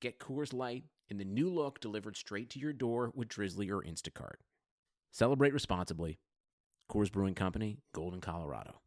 Get Coors Light in the new look delivered straight to your door with Drizly or Instacart. Celebrate responsibly. Coors Brewing Company, Golden, Colorado.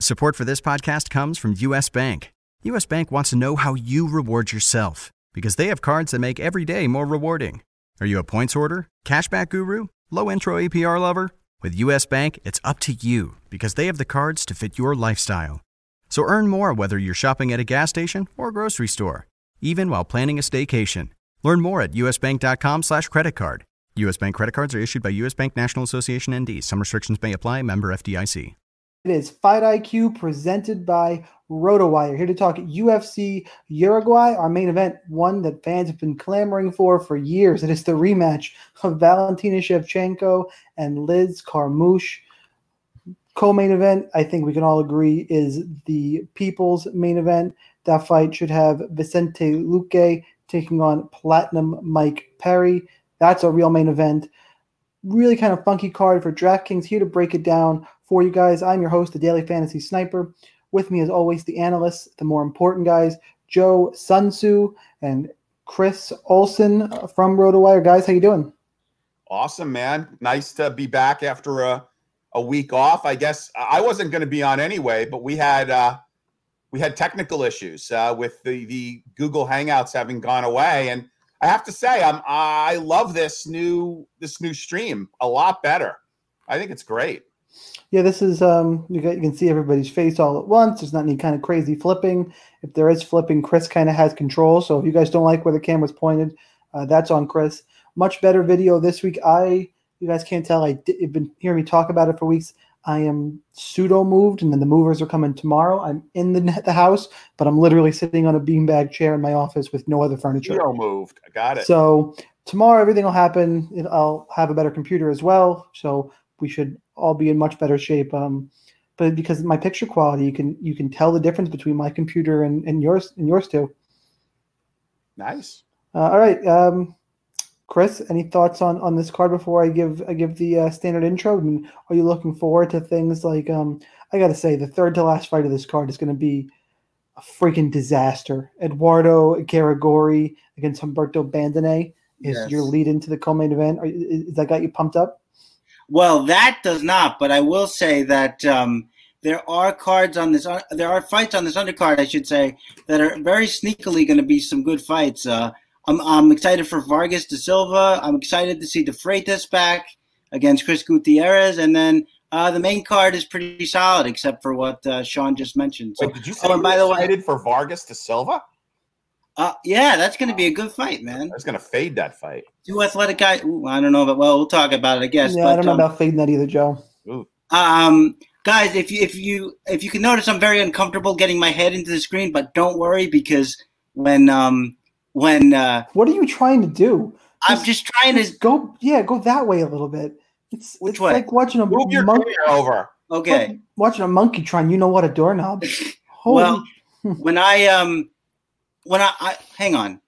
Support for this podcast comes from US Bank. US Bank wants to know how you reward yourself because they have cards that make every day more rewarding. Are you a points order, cashback guru, low intro APR lover? With US Bank, it's up to you because they have the cards to fit your lifestyle. So earn more whether you're shopping at a gas station or grocery store, even while planning a staycation. Learn more at usbank.com slash. U.S. Bank credit cards are issued by U.S. Bank National Association ND. Some restrictions may apply. Member FDIC. It is Fight IQ presented by RotoWire. Here to talk UFC Uruguay, our main event, one that fans have been clamoring for for years. It is the rematch of Valentina Shevchenko and Liz Carmouche. Co-main event, I think we can all agree, is the People's main event. That fight should have Vicente Luque taking on Platinum Mike Perry. That's a real main event. Really kind of funky card for DraftKings. Here to break it down for you guys. I'm your host, the Daily Fantasy Sniper. With me, as always, the analysts, the more important guys, Joe Sunsu and Chris Olson from RotoWire. Guys, how you doing? Awesome, man. Nice to be back after a, a week off. I guess I wasn't going to be on anyway, but we had uh, we had technical issues uh, with the the Google Hangouts having gone away, and I have to say, I'm I love this new this new stream a lot better. I think it's great. Yeah, this is um you, got, you can see everybody's face all at once. There's not any kind of crazy flipping. If there is flipping, Chris kind of has control. So if you guys don't like where the camera's pointed, uh, that's on Chris. Much better video this week. I you guys can't tell. I you've been hearing me talk about it for weeks. I am pseudo moved, and then the movers are coming tomorrow. I'm in the the house, but I'm literally sitting on a beanbag chair in my office with no other furniture. Pseudo moved. I got it. So tomorrow everything will happen. I'll have a better computer as well, so we should all be in much better shape. Um, but because my picture quality, you can you can tell the difference between my computer and, and yours and yours too. Nice. Uh, all right. Um, Chris, any thoughts on, on this card before I give I give the uh, standard intro? I mean, are you looking forward to things like um, I got to say the third to last fight of this card is going to be a freaking disaster. Eduardo Garagorri against Humberto Bandenay is yes. your lead into the co-main event. Are, is that got you pumped up? Well, that does not, but I will say that um, there are cards on this. Uh, there are fights on this undercard, I should say, that are very sneakily going to be some good fights. Uh, I'm, I'm excited for Vargas da Silva. I'm excited to see de Freitas back against Chris Gutierrez. And then uh, the main card is pretty solid, except for what uh, Sean just mentioned. So, Wait, did you say oh, and by the excited way, for Vargas da Silva? Uh, yeah, that's going to be a good fight, man. That's going to fade that fight. Two athletic guys. Ooh, I don't know, but well, we'll talk about it, I guess. Yeah, but, I don't know um, about fading that either, Joe. Ooh. Um, guys, if you if you if you can notice, I'm very uncomfortable getting my head into the screen, but don't worry because when um when uh, what are you trying to do? I'm just trying to go. Yeah, go that way a little bit. It's which it's way? Like watching a move your mon- over. Okay. Watching a monkey trying. you know what a doorknob. Holy Well, when I um, when I, I hang on,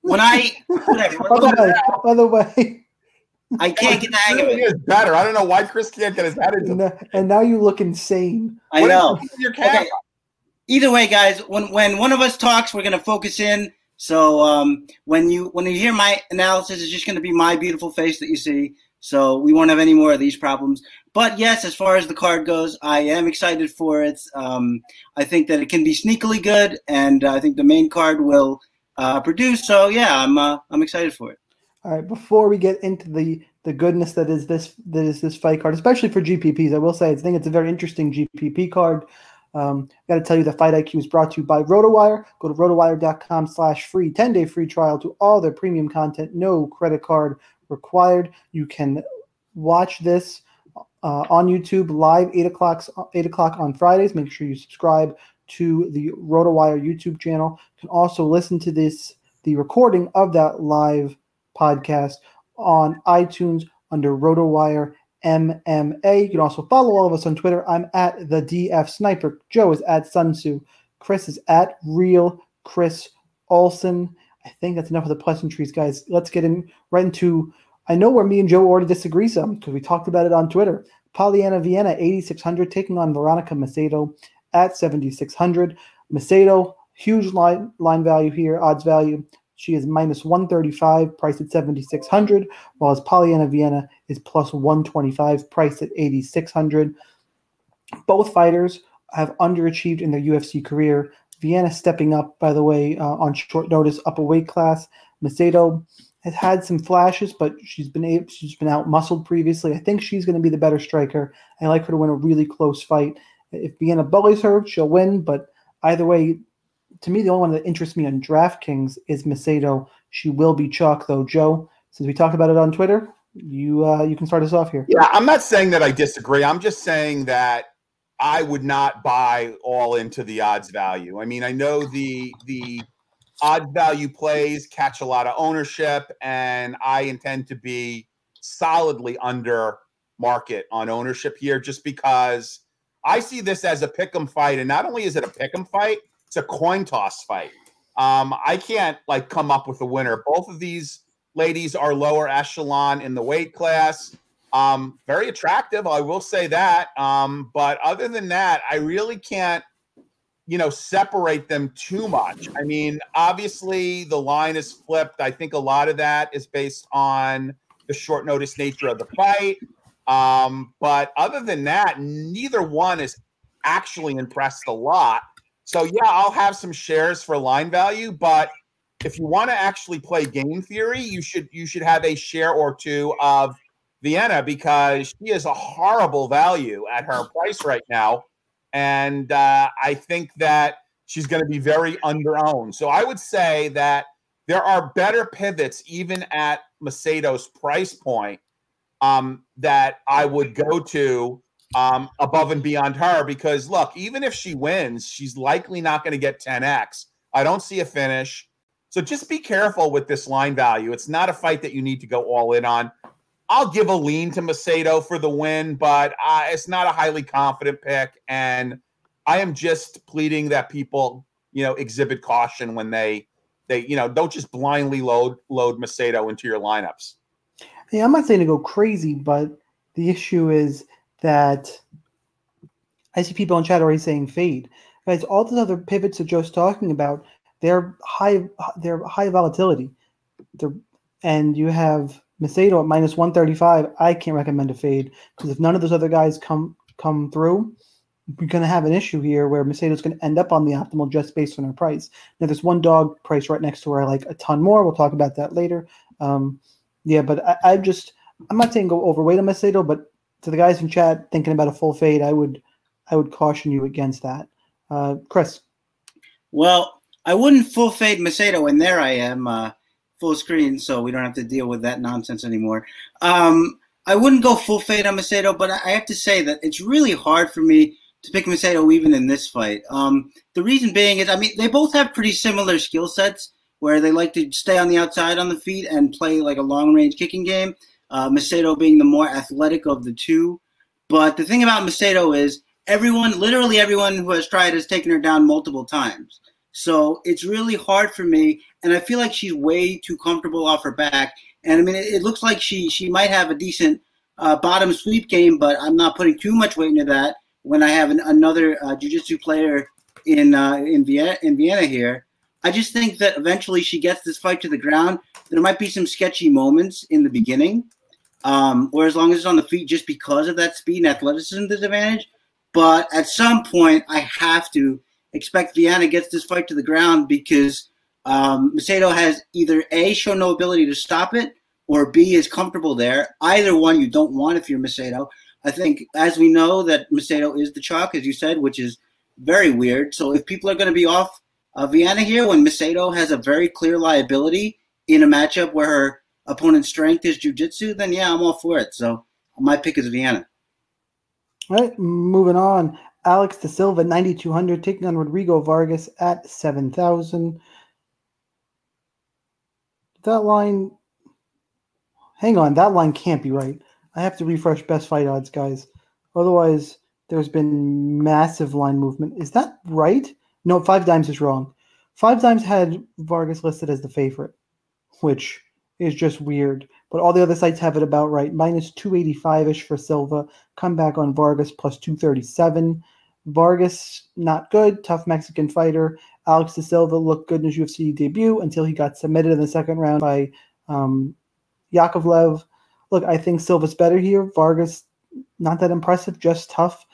when I whatever, other way, other way. I can't get the hang of It it. is better. I don't know why Chris can't get his head into And, uh, and now you look insane. I What is know. with Your camera? Okay. Either way, guys, when when one of us talks, we're gonna focus in. So um, when you when you hear my analysis, it's just gonna be my beautiful face that you see. So we won't have any more of these problems. But yes, as far as the card goes, I am excited for it. Um, I think that it can be sneakily good, and I think the main card will uh, produce. So yeah, I'm uh, I'm excited for it. All right, before we get into the the goodness that is this that is this fight card, especially for GPPs, I will say I think it's a very interesting GPP card. Um, I got to tell you, the Fight IQ is brought to you by RotoWire. Go to rotowire.com slash free, 10 day free trial to all their premium content, no credit card required. You can watch this uh, on YouTube live, 8 o'clock, 8 o'clock on Fridays. Make sure you subscribe to the RotoWire YouTube channel. You can also listen to this, the recording of that live podcast on iTunes under RotoWire MMA. You can also follow all of us on Twitter. I'm at the DF Sniper. Joe is at Sun Tzu. Chris is at Real Chris Olson. I think that's enough of the pleasantries, guys. Let's get in right into. I know where me and Joe already disagree some because we talked about it on Twitter. Polyana Viana 8600 taking on Veronica Macedo at 7600. Macedo huge line line value here, odds value. She is minus 135, priced at 7,600, while as Polyana Viana is plus 125, priced at 8,600. Both fighters have underachieved in their UFC career. Viana stepping up, by the way, uh, on short notice, up a weight class. Macedo has had some flashes, but she's been able, she's been out muscled previously. I think she's going to be the better striker. I like her to win a really close fight. If Viana bullies her, she'll win. But either way, to me, the only one that interests me on DraftKings is Macedo. She will be chalk, though. Joe, since we talked about it on Twitter, you uh, you can start us off here. Yeah, I'm not saying that I disagree. I'm just saying that I would not buy all into the odds value. I mean, I know the the odds value plays catch a lot of ownership, and I intend to be solidly under market on ownership here, just because I see this as a pick'em fight, and not only is it a pick'em fight, it's a coin toss fight. Um, I can't like come up with a winner. Both of these ladies are lower echelon in the weight class. Um, very attractive, I will say that. Um, but other than that, I really can't, you know, separate them too much. I mean, obviously the line is flipped. I think a lot of that is based on the short notice nature of the fight. Um, but other than that, neither one is actually impressed a lot. So yeah, I'll have some shares for line value, but if you want to actually play game theory, you should you should have a share or two of Viana because she is a horrible value at her price right now, and uh, I think that she's going to be very underowned. So I would say that there are better pivots even at Macedo's price point um, that I would go to um, above and beyond her because look, even if she wins, she's likely not going to get 10x. I don't see a finish. So just be careful with this line value. It's not a fight that you need to go all in on. I'll give a lean to Macedo for the win, but uh, it's not a highly confident pick. And I am just pleading that people, you know, exhibit caution when they, they, you know, don't just blindly load load Macedo into your lineups. Yeah, I'm not saying to go crazy, but the issue is that I see people in chat already saying fade. Guys, all those other pivots that Joe's talking about, they're high they're high volatility. They're, and you have Macedo at minus 135. I can't recommend a fade because if none of those other guys come come through, we're going to have an issue here where Macedo's going to end up on the optimal just based on her price. Now, there's one dog price right next to her I like a ton more. We'll talk about that later. Um, yeah, but I, I just I'm not saying go overweight on Macedo, but to the guys in chat thinking about a full fade, I would I would caution you against that. Uh, Chris. Well, I wouldn't full fade Macedo, and there I am, uh, full screen, so we don't have to deal with that nonsense anymore. Um, I wouldn't go full fade on Macedo, but I have to say that it's really hard for me to pick Macedo even in this fight. Um, the reason being is, I mean, they both have pretty similar skill sets where they like to stay on the outside on the feet and play like a long range kicking game. Uh, Macedo being the more athletic of the two. But the thing about Macedo is everyone, literally everyone who has tried has taken her down multiple times. So it's really hard for me, and I feel like she's way too comfortable off her back. And I mean, it, it looks like she she might have a decent uh, bottom sweep game, but I'm not putting too much weight into that when I have an, another uh, jiu-jitsu player in uh, in Viana in Viana here. I just think that eventually she gets this fight to the ground. There might be some sketchy moments in the beginning, um, or as long as it's on the feet, just because of that speed and athleticism disadvantage. But at some point, I have to expect Viana gets this fight to the ground because um, Macedo has either A, shown no ability to stop it, or B, is comfortable there. Either one you don't want if you're Macedo. I think, as we know, that Macedo is the chalk, as you said, which is very weird. So if people are going to be off uh, Viana here when Macedo has a very clear liability in a matchup where her opponent's strength is jiu-jitsu, then yeah, I'm all for it. So my pick is Viana. All right, moving on. Alex De Silva, 9,200, taking on Rodrigo Vargas at 7,000. That line, hang on, that line can't be right. I have to refresh best fight odds, guys. Otherwise, there's been massive line movement. Is that right? No, Five Dimes is wrong. Five Dimes had Vargas listed as the favorite, which is just weird. But all the other sites have it about right. Minus 285 ish for Silva. Come back on Vargas plus 237. Vargas, not good. Tough Mexican fighter. Alex De Silva looked good in his UFC debut until he got submitted in the second round by um, Yakovlev. Look, I think Silva's better here. Vargas, not that impressive, just tough.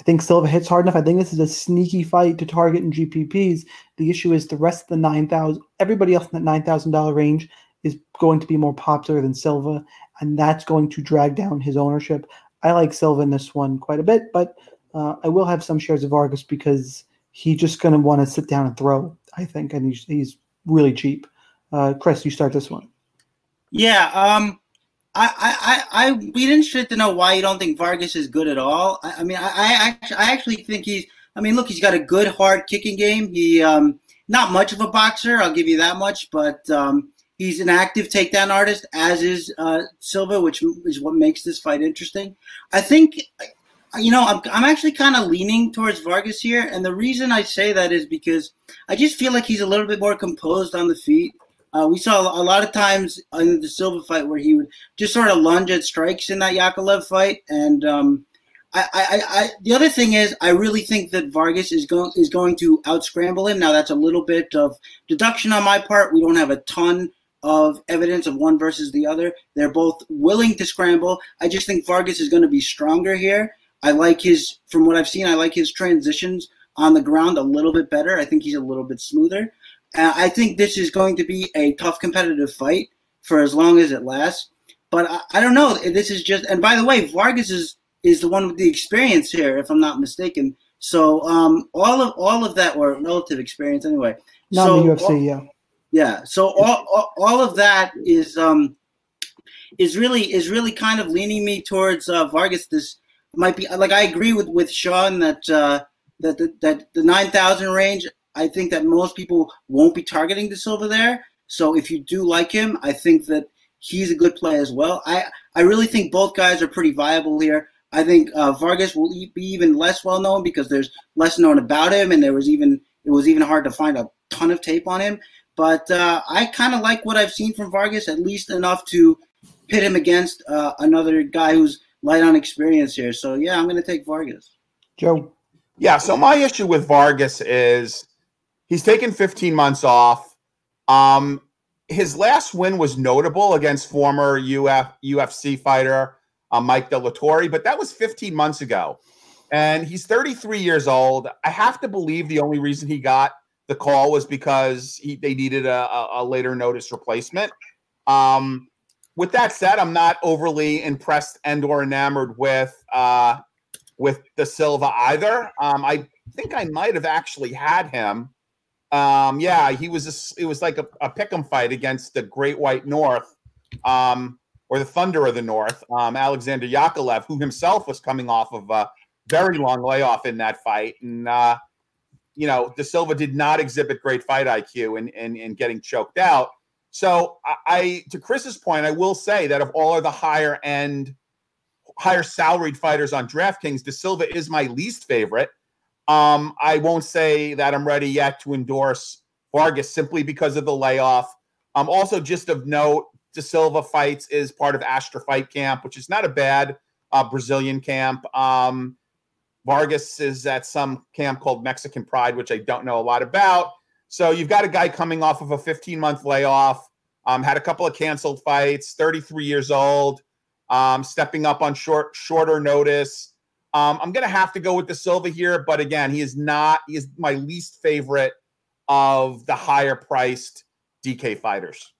I think Silva hits hard enough. I think this is a sneaky fight to target in GPPs. The issue is the rest of the 9000 everybody else in that $9,000 range is going to be more popular than Silva, and that's going to drag down his ownership. I like Silva in this one quite a bit, but uh, I will have some shares of Vargas because he's just going to want to sit down and throw, I think, and he's, he's really cheap. Uh, Chris, you start this one. Yeah, um, I, I, I, I'd be interested to know why you don't think Vargas is good at all. I, I mean, I, I, actually, I actually think he's. I mean, look, he's got a good hard kicking game. He, um, not much of a boxer, I'll give you that much, but um, He's an active takedown artist, as is uh, Silva, which is what makes this fight interesting. I think, you know, I'm, I'm actually kind of leaning towards Vargas here. And the reason I say that is because I just feel like he's a little bit more composed on the feet. Uh, we saw a lot of times in the Silva fight where he would just sort of lunge at strikes in that Yakovlev fight. And um, I, I, I, the other thing is, I really think that Vargas is going is going to outscramble him. Now that's a little bit of deduction on my part. We don't have a ton of evidence of one versus the other. They're both willing to scramble. I just think Vargas is going to be stronger here. I like his, from what I've seen, I like his transitions on the ground a little bit better. I think he's a little bit smoother. Uh, I think this is going to be a tough competitive fight for as long as it lasts. But I, I don't know. This is just, and by the way, Vargas is is the one with the experience here, if I'm not mistaken. So um, all of all of that, or relative experience anyway. Not so, the UFC, all, yeah. Yeah. So all, all, of that is um is really is really kind of leaning me towards uh, Vargas. This might be like I agree with with Sean that uh, that the, that the nine thousand range. I think that most people won't be targeting this over there. So if you do like him, I think that he's a good play as well. I I really think both guys are pretty viable here. I think uh, Vargas will be even less well known because there's less known about him, and there was even it was even hard to find a ton of tape on him. But uh, I kind of like what I've seen from Vargas, at least enough to pit him against uh, another guy who's light on experience here. So yeah, I'm going to take Vargas. Joe. Yeah. So my issue with Vargas is he's taken 15 months off. Um, his last win was notable against former Uf, UFC fighter uh, Mike De La Torre, but that was 15 months ago. And he's 33 years old. I have to believe the only reason he got the call was because he, they needed a, a, later notice replacement. Um, with that said, I'm not overly impressed and or enamored with uh, with the Silva either. Um, I think I might have actually had him. Um, yeah, he was. A, it was like a, a pick'em fight against the Great White North, um, or the Thunder of the North. Um, Alexander Yakovlev, who himself was coming off of a very long layoff in that fight, and uh, you know, De Silva did not exhibit great fight IQ and in, getting choked out. So I, I, to Chris's point, I will say that of all of the higher end higher salaried fighters on DraftKings, De Silva is my least favorite. Um, I won't say that I'm ready yet to endorse Vargas simply because of the layoff. Um, also, just of note, De Silva fights is part of Astra Fight Camp, which is not a bad uh, Brazilian camp. Um, Vargas is at some camp called Mexican Pride, which I don't know a lot about. So you've got a guy coming off of a 15 month layoff, um, had a couple of canceled fights, 33 years old, um, stepping up on short shorter notice. Um, I'm going to have to go with the Silva here, but again, he is not. He is my least favorite of the higher priced DK fighters.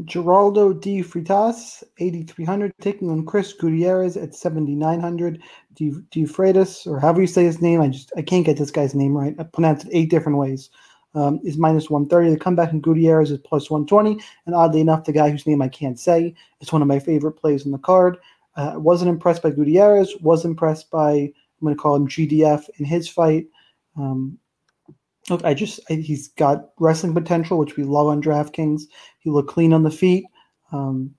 Geraldo de Freitas, 8,300, taking on Chris Gutierrez at 7,900. Freitas, or however you say his name, I just I can't get this guy's name right. I pronounced it eight different ways. Um, is minus 130. The comeback in Gutierrez is plus 120. And oddly enough, the guy whose name I can't say is one of my favorite plays on the card. Uh, wasn't impressed by Gutierrez. Was impressed by I'm going to call him GDF in his fight. Um, look, I just I, he's got wrestling potential, which we love on DraftKings. He looked clean on the feet. Um,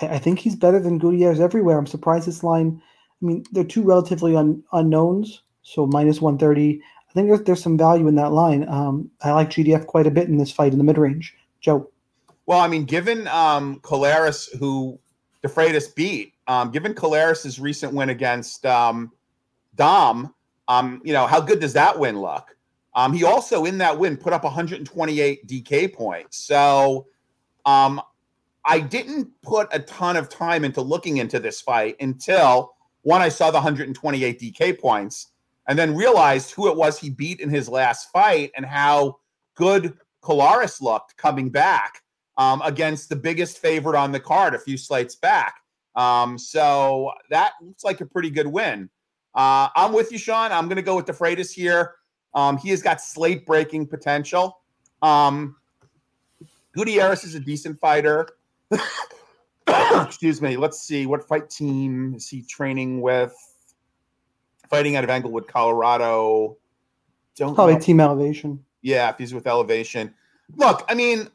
I, I, think he's better than Gutierrez everywhere. I'm surprised this line. I mean, they're two relatively un, unknowns, so minus 130. I think there's, there's some value in that line. Um, I like GDF quite a bit in this fight in the mid range. Joe. Well, I mean, given um, Collares, who De Freitas beat, um, given Collares' recent win against um, Dom, um, you know, how good does that win look? Um, he also in that win put up 128 DK points. So um, I didn't put a ton of time into looking into this fight until one, I saw the 128 DK points and then realized who it was he beat in his last fight and how good Collares looked coming back um, against the biggest favorite on the card a few slates back. Um, so that looks like a pretty good win. Uh, I'm with you, Sean. I'm going to go with De Freitas here. Um, he has got slate breaking potential. Um, Gutierrez is a decent fighter. Excuse me. Let's see. What fight team is he training with? Fighting out of Englewood, Colorado. Don't probably know. Team Elevation. Yeah, if he's with Elevation. Look, I mean,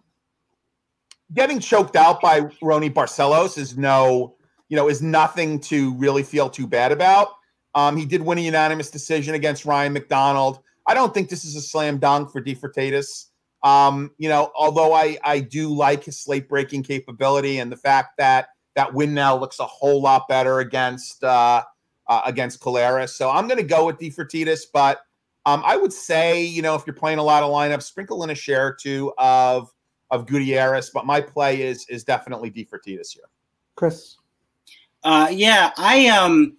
getting choked out by Raoni Barcelos is no, you know, is nothing to really feel too bad about. Um, he did win a unanimous decision against Ryan McDonald. I don't think this is a slam dunk for DeFertatus. Um, you know, although I I do like his slate breaking capability and the fact that that win now looks a whole lot better against uh, uh against Collares. So I'm going to go with DeFertatus, but um, I would say you know if you're playing a lot of lineups, sprinkle in a share or two of of Gutierrez. But my play is is definitely DeFertatus here. Chris. Uh, yeah, I um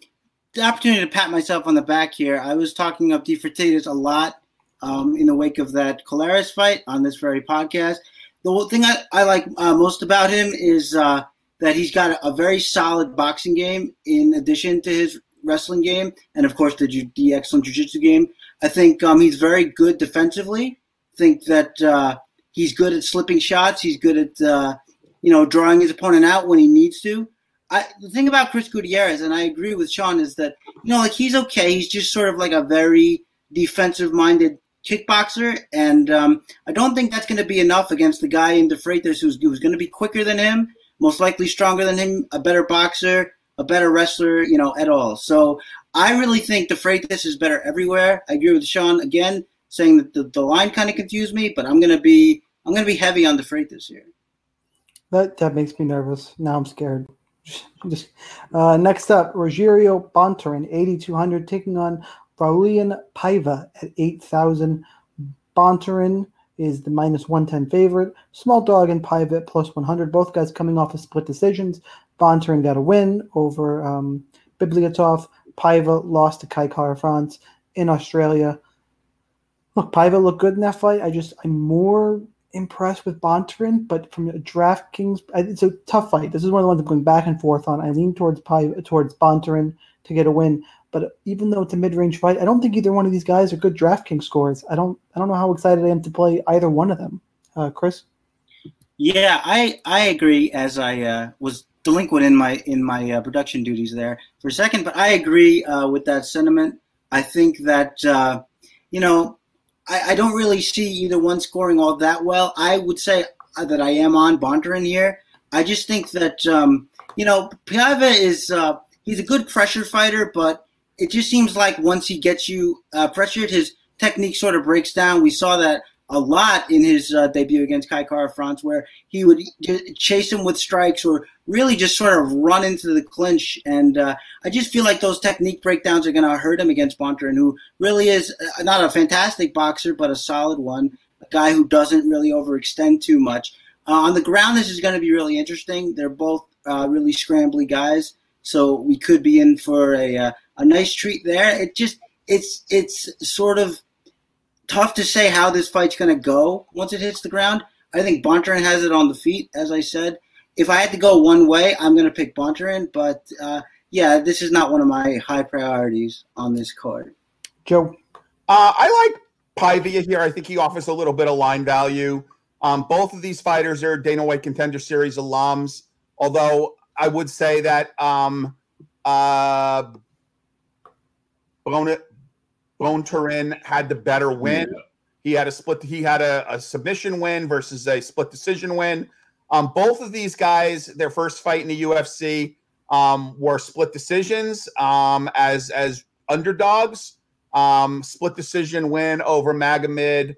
the opportunity to pat myself on the back here. I was talking up DeFertatus a lot um, in the wake of that Collares fight on this very podcast. The thing I, I like uh, most about him is uh, that he's got a, a, very solid boxing game in addition to his wrestling game, and of course the, the excellent jiu-jitsu game. I think um, he's very good defensively. I think that uh, he's good at slipping shots. He's good at uh, you know drawing his opponent out when he needs to. I, the thing about Chris Gutierrez, and I agree with Sean, is that you know, like he's okay. He's just sort of like a very defensive-minded kickboxer, and um, I don't think that's going to be enough against the guy in De Freitas who's, who's going to be quicker than him, most likely stronger than him, a better boxer, a better wrestler, you know, at all. So I really think De Freitas is better everywhere. I agree with Sean again, saying that the, the line kind of confused me, but I'm going to be I'm going to be heavy on De Freitas here. That that makes me nervous. Now I'm scared. Just, uh, next up, Rogerio Bontorin, 8,200, taking on Raulian Paiva at 8,000. Bontorin is the minus 110 favorite. Small dog and Paiva at plus 100. Both guys coming off of split decisions. Bontorin got a win over um, Bibulatov. Paiva lost to Kai Kara-France in Australia. Look, Paiva looked good in that fight. I just, I'm more impressed with Bontorin, but from DraftKings, it's a tough fight. This is one of the ones I'm going back and forth on. I lean towards Paiva, towards Bontorin to get a win, but even though it's a mid-range fight, I don't think either one of these guys are good DraftKings scores. I don't I don't know how excited I am to play either one of them. Uh, Chris. Yeah, I I agree. As I uh, was delinquent in my in my uh, production duties there for a second, but I agree uh, with that sentiment. I think that uh, you know I, I, don't really see either one scoring all that well. I would say that I am on Bontorin here. I just think that um, you know Paiva is uh, he's a good pressure fighter, but it just seems like once he gets you uh, pressured, his technique sort of breaks down. We saw that a lot in his uh, debut against Kai Kara-France, where he would chase him with strikes or really just sort of run into the clinch. And uh, I just feel like those technique breakdowns are going to hurt him against Bontorin, who really is uh, not a fantastic boxer, but a solid one, a guy who doesn't really overextend too much. Uh, on the ground, this is going to be really interesting. They're both uh, really scrambly guys, so we could be in for a uh, a nice treat there. It just it's it's sort of tough to say how this fight's going to go once it hits the ground. I think Bontorin has it on the feet, as I said. If I had to go one way, I'm going to pick Bontorin, but uh, yeah, this is not one of my high priorities on this card. Joe, uh, I like Paiva here. I think he offers a little bit of line value. Um, both of these fighters are Dana White Contender Series alums, although I would say that um, uh, Bone, Bone Turin had the better win. Yeah. He had a split. He had a, a, submission win versus a split decision win. Um, both of these guys, their first fight in the UFC, um, were split decisions um, as as underdogs. Um, split decision win over Magomed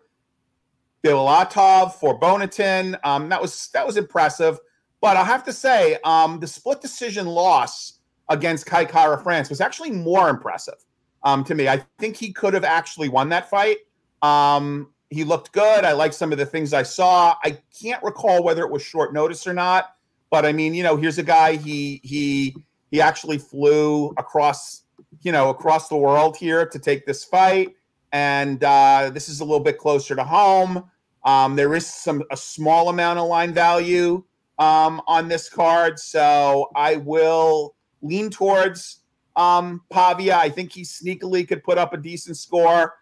Bilatov for Bonatin. Um, that was that was impressive. But I have to say, um, the split decision loss against Kai Kara-France was actually more impressive um, to me. I think he could have actually won that fight. Um, he looked good. I like some of the things I saw. I can't recall whether it was short notice or not, but I mean, you know, here's a guy. He he he actually flew across, you know, across the world here to take this fight, and uh, this is a little bit closer to home. Um, there is some a small amount of line value um, on this card, so I will lean towards um, Paiva. I think he sneakily could put up a decent score.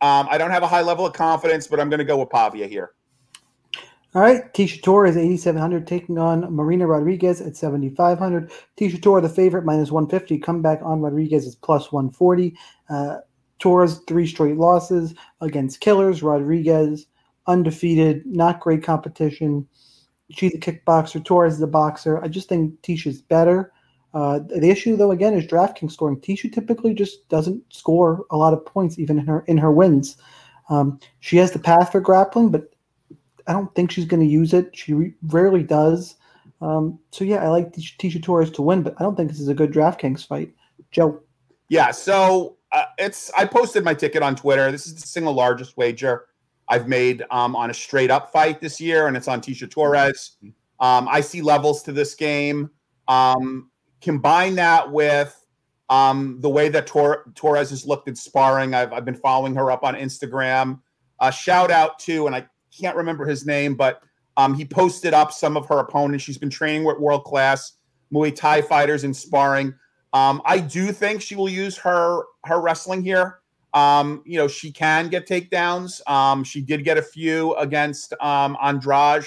Um, I don't have a high level of confidence, but I'm going to go with Paiva here. All right, Tecia Torres 8,700 taking on Marina Rodriguez at 7,500. Tecia Torres, the favorite, minus 150. Comeback on Rodriguez is plus 140. Uh, Torres, three straight losses against killers. Rodriguez, undefeated, not great competition. She's a kickboxer. Torres is a boxer. I just think Tecia's better. Uh, the issue, though, again, is DraftKings scoring. Tecia typically just doesn't score a lot of points, even in her in her wins. Um, she has the path for grappling, but I don't think she's going to use it. She re- rarely does. Um, so yeah, I like Tecia Torres to win, but I don't think this is a good DraftKings fight. Joe. Yeah, so uh, it's I posted my ticket on Twitter. This is the single largest wager I've made um, on a straight up fight this year, and it's on Tecia Torres. Um, I see levels to this game. Um, combine that with um, the way that Tor- Torres has looked at sparring. I've, I've been following her up on Instagram. Uh, shout out to, and I can't remember his name, but um, he posted up some of her opponents. She's been training with world class Muay Thai fighters and sparring. Um, I do think she will use her her wrestling here. Um, you know, she can get takedowns. Um, she did get a few against um, Andrade.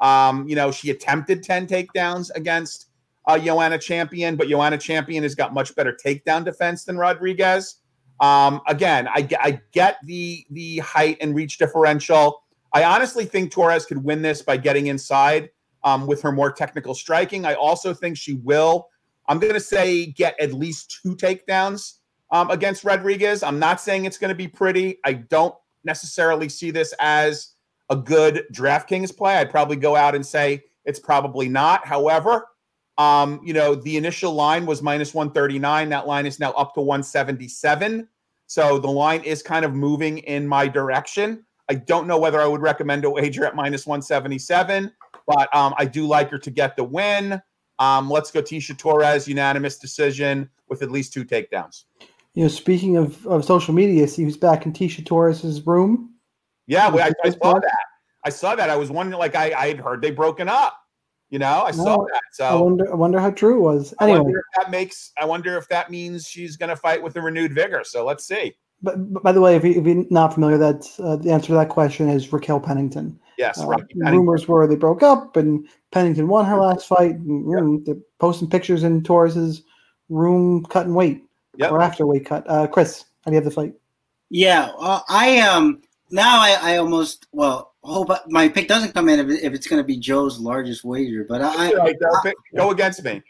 Um, you know, she attempted 10 takedowns against uh, Joanna Champion, but Joanna Champion has got much better takedown defense than Rodriguez. Um, again, I, I get the the height and reach differential. I honestly think Torres could win this by getting inside um, with her more technical striking. I also think she will. I'm going to say get at least two takedowns um, against Rodriguez. I'm not saying it's going to be pretty. I don't necessarily see this as a good DraftKings play. I'd probably go out and say it's probably not. However, um, you know, the initial line was minus 139. That line is now up to 177. So the line is kind of moving in my direction. I don't know whether I would recommend a wager at minus 177, but um, I do like her to get the win. Um, let's go Tecia Torres, unanimous decision with at least two takedowns. You know, speaking of, of social media, see who's back in Tecia Torres's room? Yeah, I, I saw that. I saw that. I was wondering, like, I, I had heard they broken up. You know, I no, saw that. So I wonder, I wonder how true it was. Anyway, I wonder if that makes. I wonder if that means she's going to fight with a renewed vigor. So let's see. But, but by the way, if, you, are not familiar, that uh, the answer to that question is Raquel Pennington. Yes, uh, Pennington. rumors were they broke up, and Pennington won her last fight. And, mm, They're posting pictures in Torres's room, cutting weight yep. or after weight cut. Uh, Chris, how do you have the fight? Yeah, uh, I um now I, I almost well hope my pick doesn't come in if, if it's going to be Joe's largest wager. But I, right, go, go against me.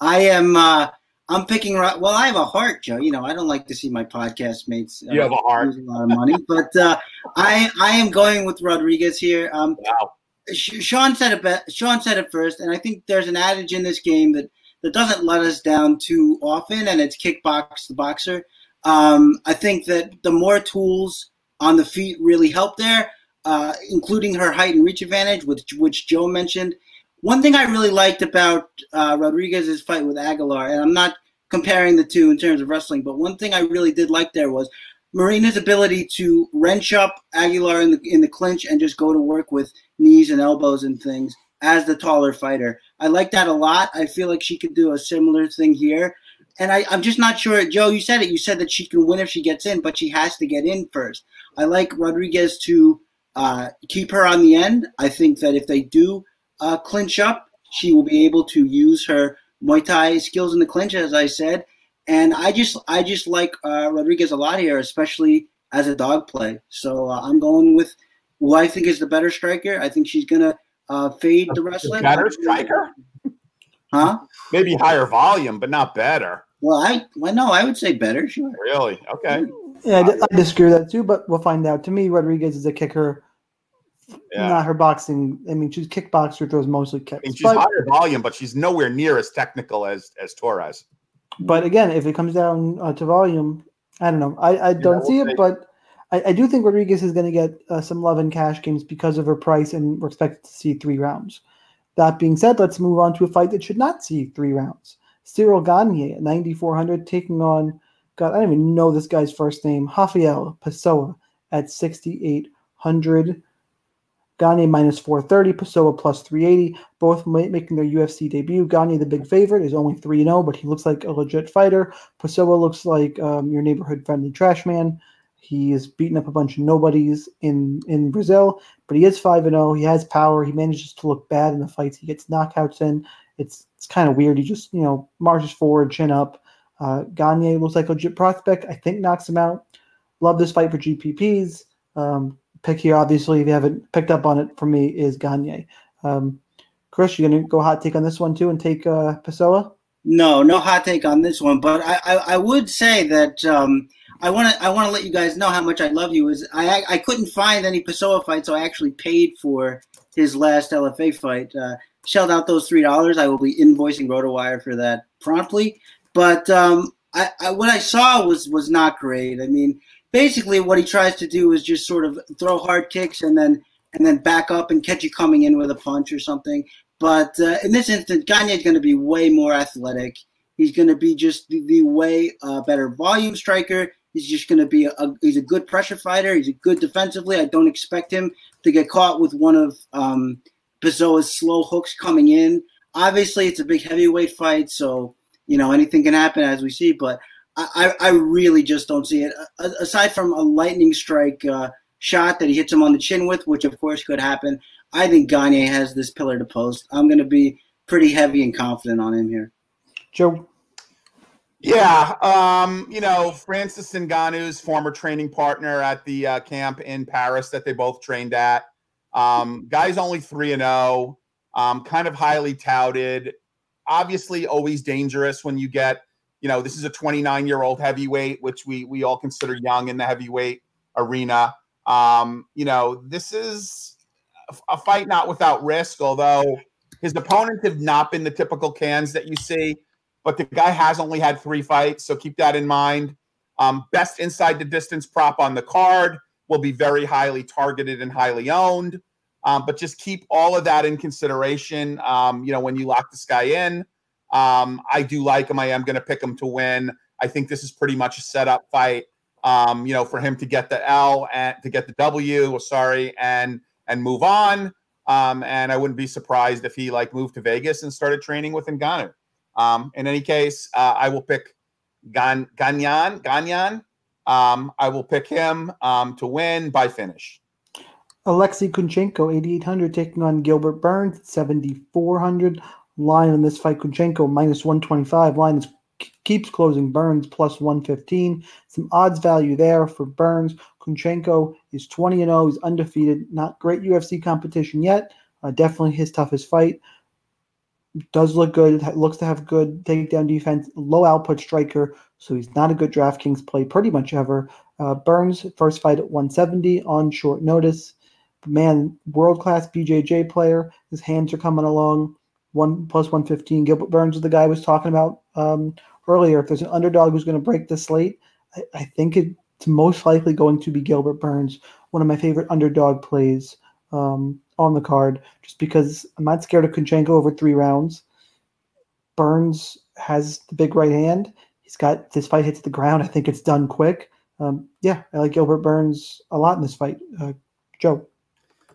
I am. Uh, I'm picking. Well, I have a heart, Joe. You know, I don't like to see my podcast mates. Uh, you have a heart. Lose a lot of money, but uh, I I am going with Rodriguez here. Um, wow. Sean said it. Sean said it first, and I think there's an adage in this game that that doesn't let us down too often, and it's kickbox the boxer. Um, I think that the more tools on the feet really helped there, uh, including her height and reach advantage, which which Joe mentioned. One thing I really liked about uh, Rodriguez's fight with Aguilar, and I'm not comparing the two in terms of wrestling, but one thing I really did like there was Marina's ability to wrench up Aguilar in the in the clinch and just go to work with knees and elbows and things as the taller fighter. I like that a lot. I feel like she could do a similar thing here. And I, I'm just not sure, Joe. You said it. You said that she can win if she gets in, but she has to get in first. I like Rodriguez to uh, keep her on the end. I think that if they do uh, clinch up. She will be able to use her Muay Thai skills in the clinch, as I said. And I just I just like uh, Rodriguez a lot here, especially as a dog play. So uh, I'm going with who I think is the better striker. I think she's gonna uh, fade the wrestler. Better striker? Huh? Maybe higher volume, but not better. Well, I well no, I would say better. Sure. Really? Okay. Yeah, I, I disagree with that too, but we'll find out. To me, Rodriguez is a kicker yeah. not her boxing. I mean, she's kickboxer throws mostly kicks. I mean, she's but, higher volume, but she's nowhere near as technical as as Torres. But again, if it comes down uh, to volume, I don't know. I, I don't yeah, see it, but I, I, do think Rodriguez is going to get uh, some love in cash games because of her price, and we're expected to see three rounds. That being said, let's move on to a fight that should not see three rounds. Ciryl Gagne at 9,400 taking on, God, I don't even know this guy's first name, Rafael Pessoa at 6,800. Gagne minus 430, Pessoa plus 380, both making their UFC debut. Gagne, the big favorite, is only 3 0, but he looks like a legit fighter. Pessoa looks like um, your neighborhood friendly trash man. He is beating up a bunch of nobodies in, in Brazil, but he is 5 0. He has power. He manages to look bad in the fights. He gets knockouts in. It's it's kind of weird. He just, you know, marches forward, chin up. Uh, Gane looks like a legit prospect. I think knocks him out. Love this fight for GPPs. Um, pick here, obviously, if you haven't picked up on it for me, is Gagne. Um, Chris, you gonna go hot take on this one too and take uh, Pessoa? No, no hot take on this one, but I, I, I would say that um, I want to I want to let you guys know how much I love you. Is I I couldn't find any Pessoa fight, so I actually paid for his last LFA fight. Uh, shelled out those three dollars. I will be invoicing RotoWire for that promptly. But um, I, I, what I saw was was not great. I mean, basically what he tries to do is just sort of throw hard kicks and then and then back up and catch you coming in with a punch or something. But uh, in this instance, Gane is going to be way more athletic. He's going to be just the, the way uh, better volume striker. He's just going to be a, a, he's a good pressure fighter. He's a good defensively. I don't expect him to get caught with one of um, Pessoa's slow hooks coming in. Obviously, it's a big heavyweight fight, so you know anything can happen as we see. But I, I really just don't see it. Aside from a lightning strike uh, shot that he hits him on the chin with, which of course could happen, I think Gagne has this pillar to post. I'm going to be pretty heavy and confident on him here. Joe. Yeah, um, you know, Francis Ngannou's former training partner at the uh, camp in Paris that they both trained at. Um, guy's only 3 and 0, um, kind of highly touted. Obviously, always dangerous when you get you know, this is a 29 year old heavyweight, which we we all consider young in the heavyweight arena. Um, you know, this is a fight not without risk, although his opponents have not been the typical cans that you see. But the guy has only had three fights, so keep that in mind. Um, best inside the distance prop on the card will be very highly targeted and highly owned. Um, but just keep all of that in consideration. Um, you know, when you lock this guy in, um, I do like him. I am going to pick him to win. I think this is pretty much a setup fight. Um, you know, for him to get the L and to get the W, sorry, and and move on. Um, and I wouldn't be surprised if he like moved to Vegas and started training with Ngannou. Um, in any case, uh, I will pick Gan Ganyan Ganyan. Um, I will pick him um, to win by finish. Alexei Kunchenko, 8,800, taking on Gilbert Burns, 7,400 line on this fight. Kunchenko minus 125. Line is, keeps closing. Burns plus 115. Some odds value there for Burns. Kunchenko is 20 and 0. He's undefeated. Not great UFC competition yet. Uh, definitely his toughest fight. Does look good. Looks to have good takedown defense. Low output striker, so he's not a good DraftKings play pretty much ever. Uh, Burns first fight at 170 on short notice. Man, world class BJJ player. His hands are coming along. One plus 115. Gilbert Burns is the guy I was talking about um, earlier. If there's an underdog who's going to break the slate, I, I think it's most likely going to be Gilbert Burns. One of my favorite underdog plays. Um, on the card just because I'm not scared of Kunchenko over three rounds. Burns has the big right hand. He's got this fight hits the ground. I think it's done quick. Um, yeah, I like Gilbert Burns a lot in this fight. Uh, Joe.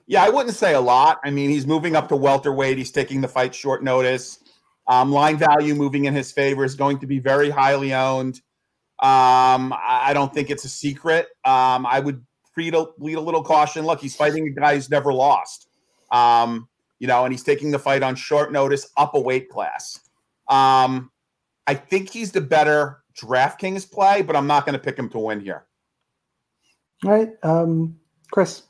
Yeah, I wouldn't say a lot. I mean, he's moving up to welterweight. He's taking the fight short notice. Um, line value moving in his favor is going to be very highly owned. Um, I don't think it's a secret. Um, I would lead a, lead a little caution. Look, he's fighting a guy who's never lost. Um, you know, and he's taking the fight on short notice, up a weight class. Um, I think he's the better DraftKings play, but I'm not going to pick him to win here. All right, um, Chris.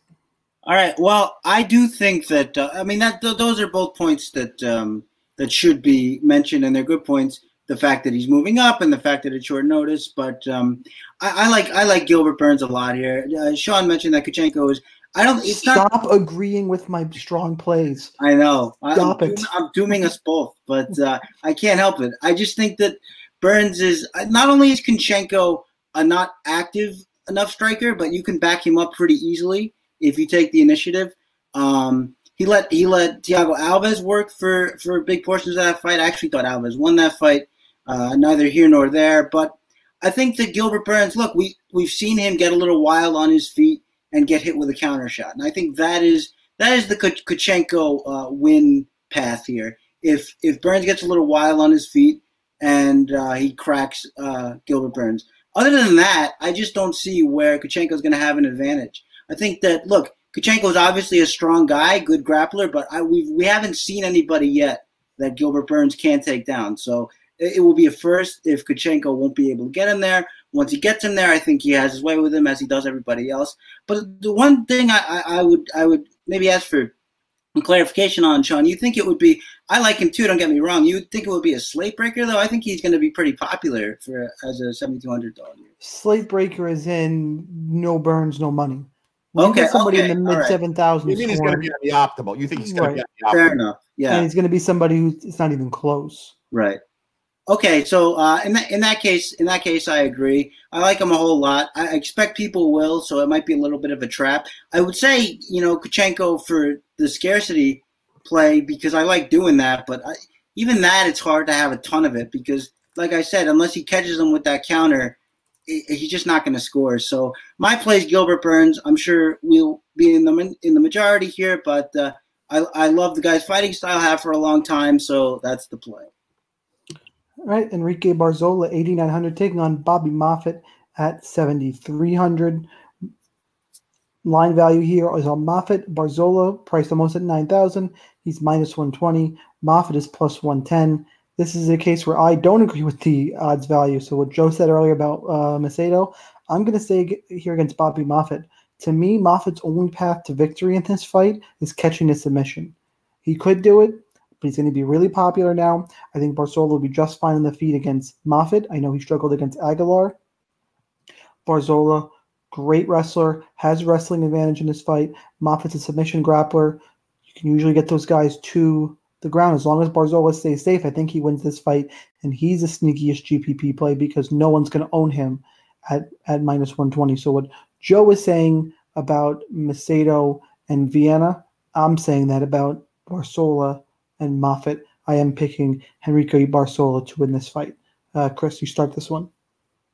All right. Well, I do think that uh, I mean that th- those are both points that um, that should be mentioned, and they're good points. The fact that he's moving up, and the fact that it's short notice. But um, I, I, like I like Gilbert Burns a lot here. Uh, Sean mentioned that Kunchenko is I don't. It's Stop not, agreeing with my strong plays. I know. Stop I'm, it. I'm dooming us both, but uh, I can't help it. I just think that Burns is not only is Kunchenko a not active enough striker, but you can back him up pretty easily if you take the initiative. Um, he let he let Thiago Alves work for for big portions of that fight. I actually thought Alves won that fight. Uh, neither here nor there, but I think that Gilbert Burns. Look, we we've seen him get a little wild on his feet and get hit with a counter shot. And I think that is that is the Kunchenko uh, win path here. If if Burns gets a little wild on his feet and uh, he cracks uh, Gilbert Burns. Other than that, I just don't see where Kunchenko is going to have an advantage. I think that look, Kunchenko is obviously a strong guy, good grappler, but I, we we haven't seen anybody yet that Gilbert Burns can't take down. So it, it will be a first if Kunchenko won't be able to get him there. Once he gets him there, I think he has his way with him as he does everybody else. But the one thing I, I, I would I would maybe ask for clarification on, Sean, you think it would be I like him too, don't get me wrong. You think it would be a slate breaker though? I think he's gonna be pretty popular for as a seventy two hundred dollar. Slate breaker is in no burns, no money. When okay, somebody okay, in the mid seven thousands. You mean he's going to be on the optimal? You think he's going Right. to be on the Fair enough. Yeah. And he's going to be somebody who's it's not even close. Right. Okay, so uh, in that in that case, in that case, I agree. I like him a whole lot. I expect people will, so it might be a little bit of a trap. I would say, you know, Kunchenko for the scarcity play because I like doing that, but I, even that, it's hard to have a ton of it because, like I said, unless he catches him with that counter, he's just not going to score. So my play is Gilbert Burns. I'm sure we'll be in the in the majority here, but uh, I I love the guy's fighting style. Have for a long time, so that's the play. Right, Enrique Barzola, 8,900, taking on Bobby Moffett at 7,300. Line value here is on Moffett. Barzola priced almost at 9,000. He's minus 120. Moffett is plus 110. This is a case where I don't agree with the odds value. So what Joe said earlier about uh, Macedo, I'm going to say here against Bobby Moffett. To me, Moffett's only path to victory in this fight is catching a submission. He could do it, but he's going to be really popular now. I think Barzola will be just fine in the feet against Moffett. I know he struggled against Aguilar. Barzola, great wrestler, has wrestling advantage in this fight. Moffett's a submission grappler. You can usually get those guys to the ground as long as Barzola stays safe. I think he wins this fight, and he's a sneakiest GPP play because no one's going to own him at, at minus 120. So what Joe was saying about Macedo and Viana, I'm saying that about Barzola and Moffett. I am picking Enrique Barzola to win this fight. Uh, Chris, you start this one.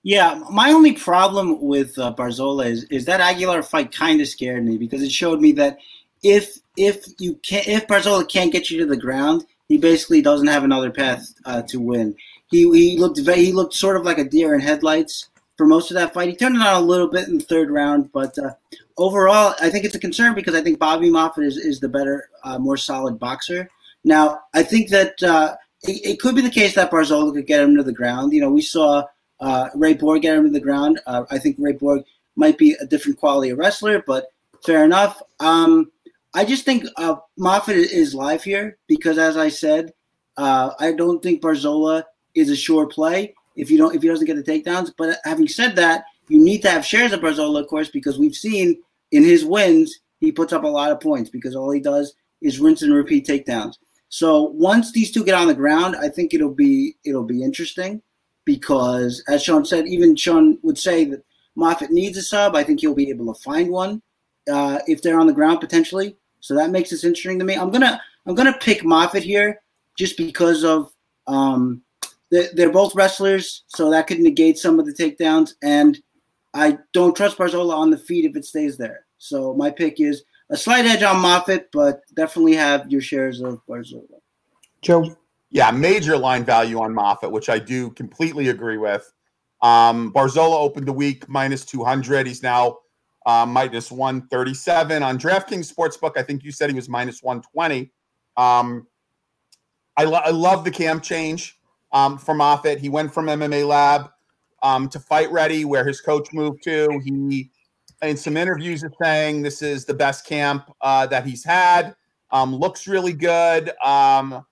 Yeah, my only problem with uh, Barzola is is that Aguilar fight kind of scared me because it showed me that if if you can if Barzola can't get you to the ground, he basically doesn't have another path uh, to win. He he looked he looked sort of like a deer in headlights for most of that fight. He turned it on a little bit in the third round, but uh, overall, I think it's a concern because I think Bobby Moffett is, is the better, uh, more solid boxer. Now, I think that uh, it, it could be the case that Barzola could get him to the ground. You know, we saw uh, Ray Borg get him to the ground. Uh, I think Ray Borg might be a different quality of wrestler, but fair enough. Um, I just think uh, Moffett is live here because, as I said, Uh, I don't think Barzola is a sure play if you don't if he doesn't get the takedowns. But having said that, you need to have shares of Barzola, of course, because we've seen in his wins he puts up a lot of points because all he does is rinse and repeat takedowns. So once these two get on the ground, I think it'll be it'll be interesting because as Sean said, even Sean would say that Moffett needs a sub. I think he'll be able to find one uh, if they're on the ground potentially. So that makes this interesting to me. I'm gonna I'm gonna pick Moffett here just because of um, they're, they're both wrestlers, so that could negate some of the takedowns. And I don't trust Barzola on the feet if it stays there. So my pick is a slight edge on Moffett, but definitely have your shares of Barzola. Joe. Yeah, major line value on Moffett, which I do completely agree with. Um, Barzola opened the week minus 200. He's now uh, minus 137 on DraftKings Sportsbook. I think you said he was minus 120. Um, I, lo- I love the camp change um, for Moffett. He went from MMA Lab um, to Fight Ready, where his coach moved to. He, in some interviews, is saying this is the best camp uh, that he's had. Um, looks really good. Um,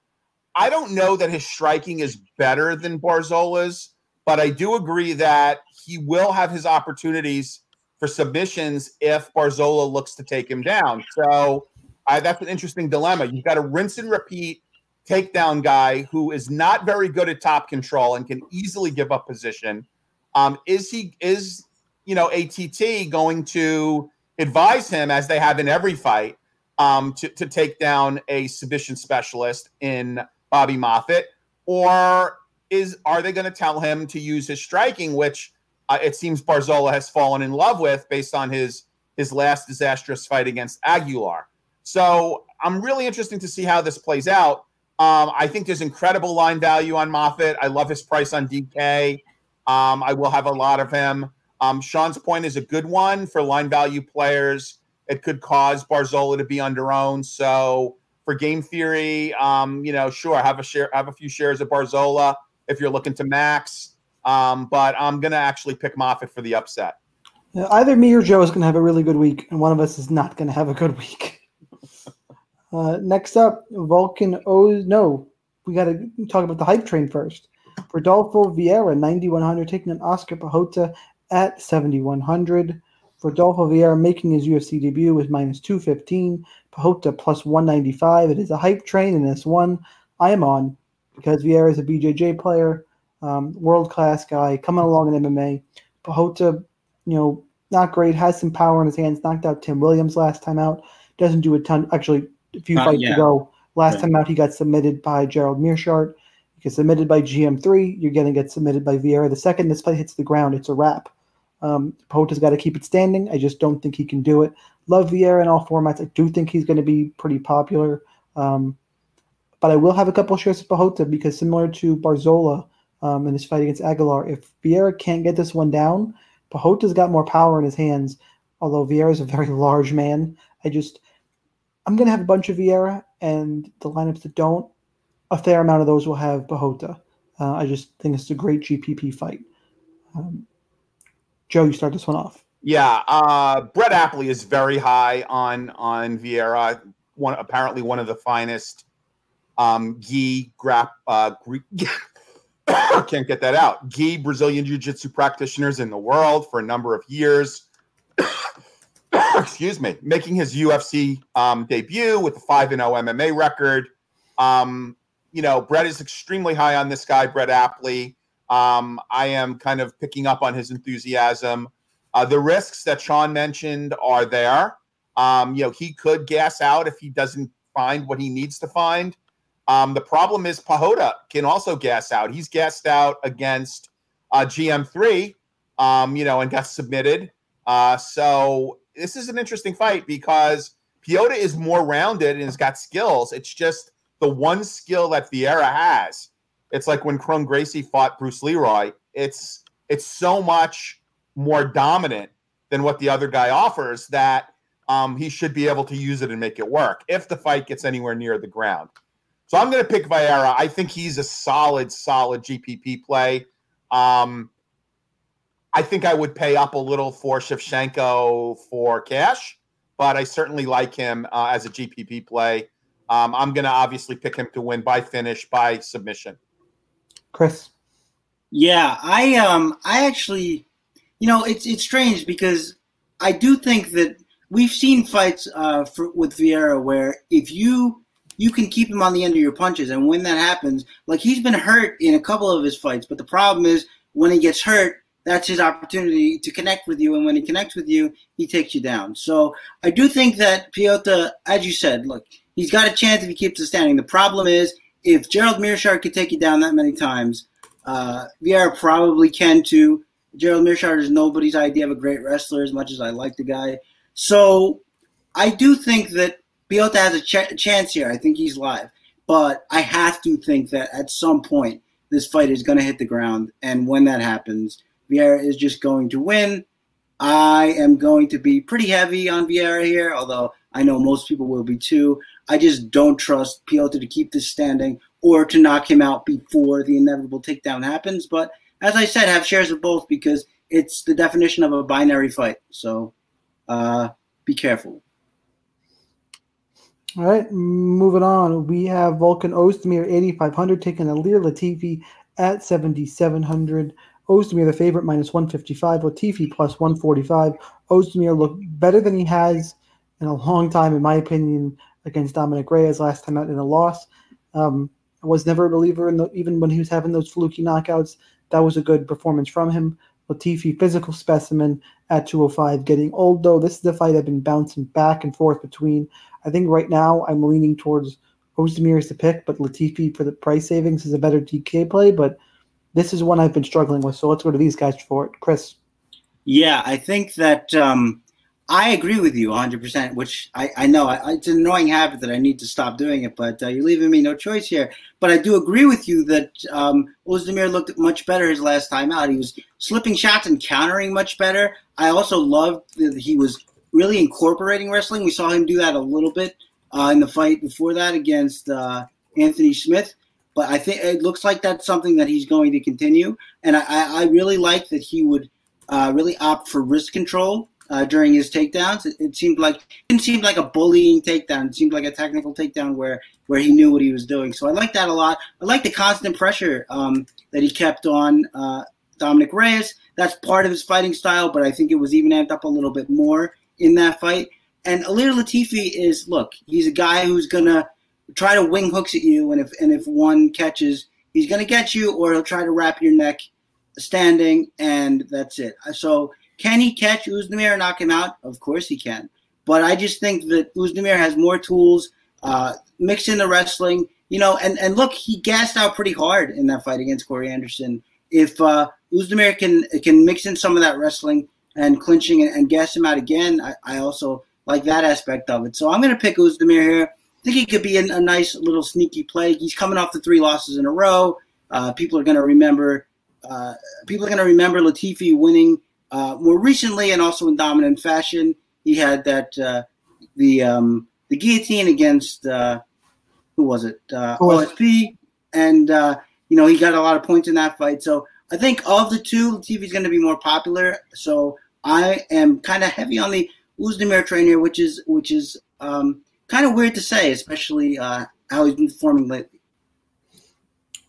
I don't know that his striking is better than Barzola's, but I do agree that he will have his opportunities for submissions if Barzola looks to take him down. So that's an interesting dilemma. You've got a rinse and repeat takedown guy who is not very good at top control and can easily give up position. Um, is he is you know ATT going to advise him as they have in every fight um, to to take down a submission specialist in Bobby Moffett, or is are they going to tell him to use his striking, which uh, it seems Barzola has fallen in love with based on his his last disastrous fight against Aguilar. So I'm really interested to see how this plays out. Um, I think there's incredible line value on Moffett. I love his price on DK. Um, I will have a lot of him. Um, Sean's point is a good one for line value players. It could cause Barzola to be under owned. So for game theory, um, you know, sure, have a share, have a few shares of Barzola if you're looking to max. Um, but I'm gonna actually pick Moffett for the upset. either me or Joe is gonna have a really good week, and one of us is not gonna have a good week. Uh, next up, Volkan O. No, we got to talk about the hype train first. Rodolfo Vieira, 9,100, taking an Oscar Piechota at 7,100. Rodolfo Vieira making his UFC debut with minus 215. Piechota plus 195. It is a hype train, and this one I am on because Vieira is a BJJ player, um, world class guy, coming along in MMA. Piechota, you know, not great, has some power in his hands, knocked out Tim Williams last time out. Doesn't do a ton, actually, a few Uh, fights yeah. ago. Last Right. time out, he got submitted by Gerald Meerschaert. He gets submitted by GM3. You're going to get submitted by Vieira. The second this fight hits the ground, it's a wrap. Um, Piechota's got to keep it standing. I just don't think he can do it. Love Vieira in all formats. I do think he's going to be pretty popular. Um, but I will have a couple shares of Piechota because similar to Barzola um, in his fight against Aguilar, if Vieira can't get this one down, Piechota's got more power in his hands. Although Vieira is a very large man, I just I'm gonna have a bunch of Vieira, and the lineups that don't, a fair amount of those will have Piechota. Uh, I just think it's a great GPP fight. Um, Joe, you start this one off. Yeah, uh, Brett Appley is very high on on Vieira. One apparently one of the finest um, gi grap uh, Greek. can't get that out. Gi Brazilian jiu-jitsu practitioners in the world for a number of years. Excuse me, making his UFC um, debut with a five and zero MMA record. Um, you know, Brett is extremely high on this guy, Brett Appley. Um, I am kind of picking up on his enthusiasm. Uh, the risks that Sean mentioned are there. Um, you know, he could gas out if he doesn't find what he needs to find. Um, the problem is Piechota can also gas out. He's gassed out against uh, GM3, um, you know, and got submitted. Uh, so this is an interesting fight because Piechota is more rounded and has got skills. It's just the one skill that Vieira has. It's like when Chrome Gracie fought Bruce Leroy. It's it's so much more dominant than what the other guy offers that um, he should be able to use it and make it work if the fight gets anywhere near the ground. So I'm going to pick Vieira. I think he's a solid, solid GPP play. Um, I think I would pay up a little for Shevchenko for cash, but I certainly like him uh, as a GPP play. Um, I'm going to obviously pick him to win by finish by submission. Chris. Yeah, I um I actually you know it's it's strange because I do think that we've seen fights uh, for, with Vieira where if you you can keep him on the end of your punches, and when that happens, like he's been hurt in a couple of his fights, but the problem is when he gets hurt, that's his opportunity to connect with you, and when he connects with you, he takes you down. So I do think that Piechota, as you said, look, he's got a chance if he keeps it standing. The problem is if Gerald Meerschaert could take you down that many times, uh, Vieira probably can too. Gerald Meerschaert is nobody's idea of a great wrestler, as much as I like the guy. So I do think that Piechota has a ch- chance here. I think he's live, but I have to think that at some point this fight is going to hit the ground, and when that happens, Vieira is just going to win. I am going to be pretty heavy on Vieira here, although I know most people will be too. I just don't trust Piechota to keep this standing or to knock him out before the inevitable takedown happens. But as I said, have shares of both because it's the definition of a binary fight. So uh, be careful. All right, moving on. We have Volkan Ozdemir 8,500 taking Ilir Latifi at 7,700. Ozdemir, the favorite, minus 155. Latifi plus 145. Ozdemir looked better than he has in a long time, in my opinion, against Dominick Reyes last time out in a loss. Um, I was never a believer in the, even when he was having those fluky knockouts. That was a good performance from him. Latifi, physical specimen at 205, getting old though. This is the fight I've been bouncing back and forth between. I think right now I'm leaning towards Ozdemir as the pick, but Latifi for the price savings is a better DK play. But this is one I've been struggling with. So let's go to these guys for it. Chris. Yeah, I think that um, I agree with you 100%, which I, I know I, it's an annoying habit that I need to stop doing it, but uh, you're leaving me no choice here. But I do agree with you that um, Ozdemir looked much better his last time out. He was slipping shots and countering much better. I also loved that he was really incorporating wrestling. We saw him do that a little bit uh, in the fight before that against uh, Anthony Smith. But I think it looks like that's something that he's going to continue. And I, I really like that he would uh, really opt for wrist control uh, during his takedowns. It, it, seemed like it didn't seem like a bullying takedown. It seemed like a technical takedown where where he knew what he was doing. So I like that a lot. I like the constant pressure um, that he kept on uh, Dominick Reyes. That's part of his fighting style, but I think it was even amped up a little bit more in that fight. And Ilir Latifi is look, he's a guy who's gonna try to wing hooks at you, and if and if one catches, he's gonna get you, or he'll try to wrap your neck standing, and that's it. So can he catch Ozdemir and knock him out? Of course he can. But I just think that Ozdemir has more tools, uh, mixed in the wrestling, you know, and, and look, he gassed out pretty hard in that fight against Corey Anderson. If uh, Ozdemir can can mix in some of that wrestling and clinching and, and gas him out again, I, I also like that aspect of it. So I'm going to pick Ozdemir here. I think he could be a, a, nice little sneaky play. He's coming off the three losses in a row. Uh, people are going to remember. Uh, people are going to remember Latifi winning uh, more recently, and also in dominant fashion, he had that uh, the um, the guillotine against uh, who was it? Uh, OSP, and uh, you know he got a lot of points in that fight. So I think of the two, TV is going to be more popular. So I am kind of heavy on the Ozdemir trainer, which is which is um, kind of weird to say, especially uh, how he's been performing lately.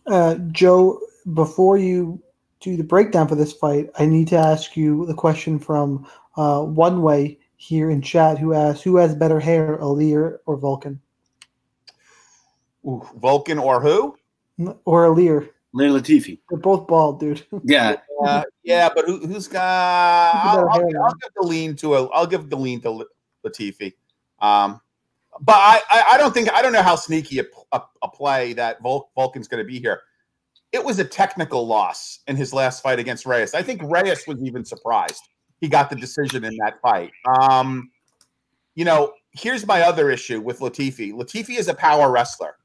Uh, Joe, before you do the breakdown for this fight, I need to ask you the question from uh, One Way here in chat, who asks, "Who has better hair, Ilir or Volkan? Ooh, Volkan or who? Or Ilir. Ilir Latifi. They're both bald, dude. Yeah, uh, yeah, but who, has got? I'll, I'll, I'll, give the lean to a. I'll give the lean to Latifi. Um, but I, I, I, don't think I don't know how sneaky a, a, a play that Vul, Volkan's going to be here it was a technical loss in his last fight against Reyes. I think Reyes was even surprised he got the decision in that fight. Um, you know, here's my other issue with Latifi. Latifi is a power wrestler.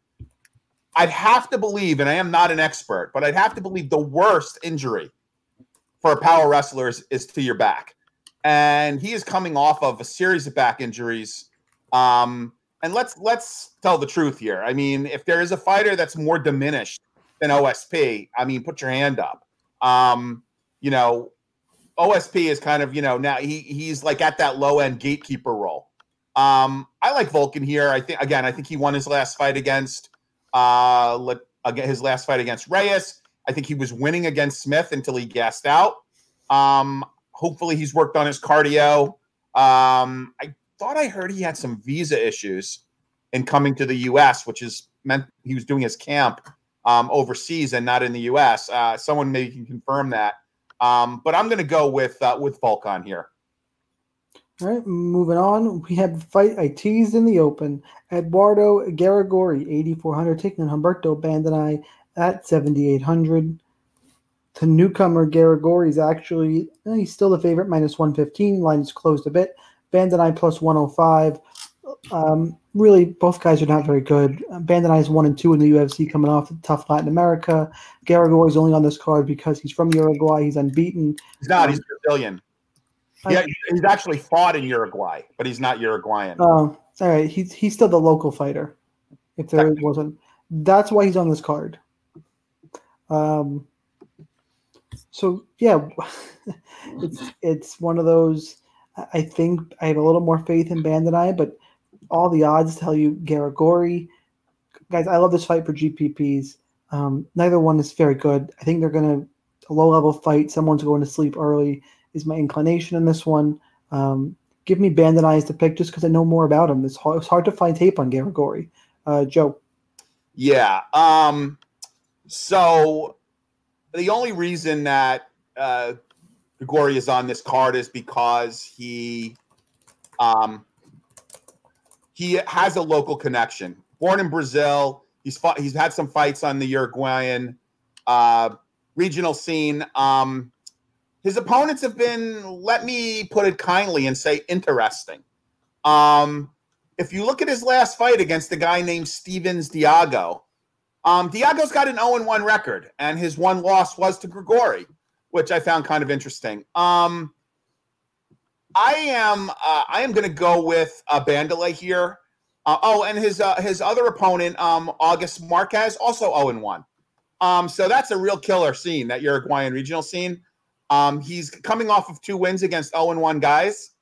I'd have to believe, and I am not an expert, but I'd have to believe the worst injury for a power wrestler is, is to your back. And he is coming off of a series of back injuries. Um, and let's let's tell the truth here. I mean, if there is a fighter that's more diminished than OSP, I mean, put your hand up. Um, you know, OSP is kind of, you know, now he he's like at that low end gatekeeper role. Um, I like Volkan here. I think again, I think he won his last fight against uh again his last fight against Reyes. I think he was winning against Smith until he gassed out. Um, hopefully he's worked on his cardio. Um, I thought I heard he had some visa issues in coming to the US, which is meant he was doing his camp um, overseas and not in the US. Uh, someone maybe can confirm that. Um, but I'm going to go with uh, with Volkan here. All right, moving on. We have the fight I teased in the open. Eduardo Garagorri, 8,400, taking Humberto Bandenay at 7,800. The newcomer Garagorri is actually, eh, he's still the favorite, minus 115. Line is closed a bit. Bandenay plus 105. Um, really, both guys are not very good. Bandenay is 1 and 2 in the UFC coming off tough Latin America. Garagorri is only on this card because he's from Uruguay. He's unbeaten. He's not, he's Brazilian. Yeah, he's actually fought in Uruguay, but he's not Uruguayan. Oh, all right. He's he's still the local fighter. If there wasn't, that's why he's on this card. Um. So yeah, it's it's one of those. I think I have a little more faith in Bandenay, but all the odds tell you Garagorri. Guys, I love this fight for GPPs. Um, neither one is very good. I think they're going to a low level fight. Someone's going to sleep early is my inclination in this one. Um, give me Bandenay as the pick just because I know more about him. It's hard, it's hard to find tape on Garagorri. Uh, Joe. Yeah. Um, so the only reason that uh, Grigori is on this card is because he um, he has a local connection. Born in Brazil, he's fought, he's had some fights on the Uruguayan uh, regional scene. Um, his opponents have been, let me put it kindly and say, interesting. Um, if you look at his last fight against a guy named Stevens Diago, um, Diago's got an 0 1 record, and his one loss was to Grigori, which I found kind of interesting. Um, I am uh, I am going to go with uh, Bandelay here. Uh, oh, and his uh, his other opponent, um, August Marquez, also 0 and 1. Um, so that's a real killer scene, that Uruguayan regional scene. Um, he's coming off of two wins against 0 and 1 guys,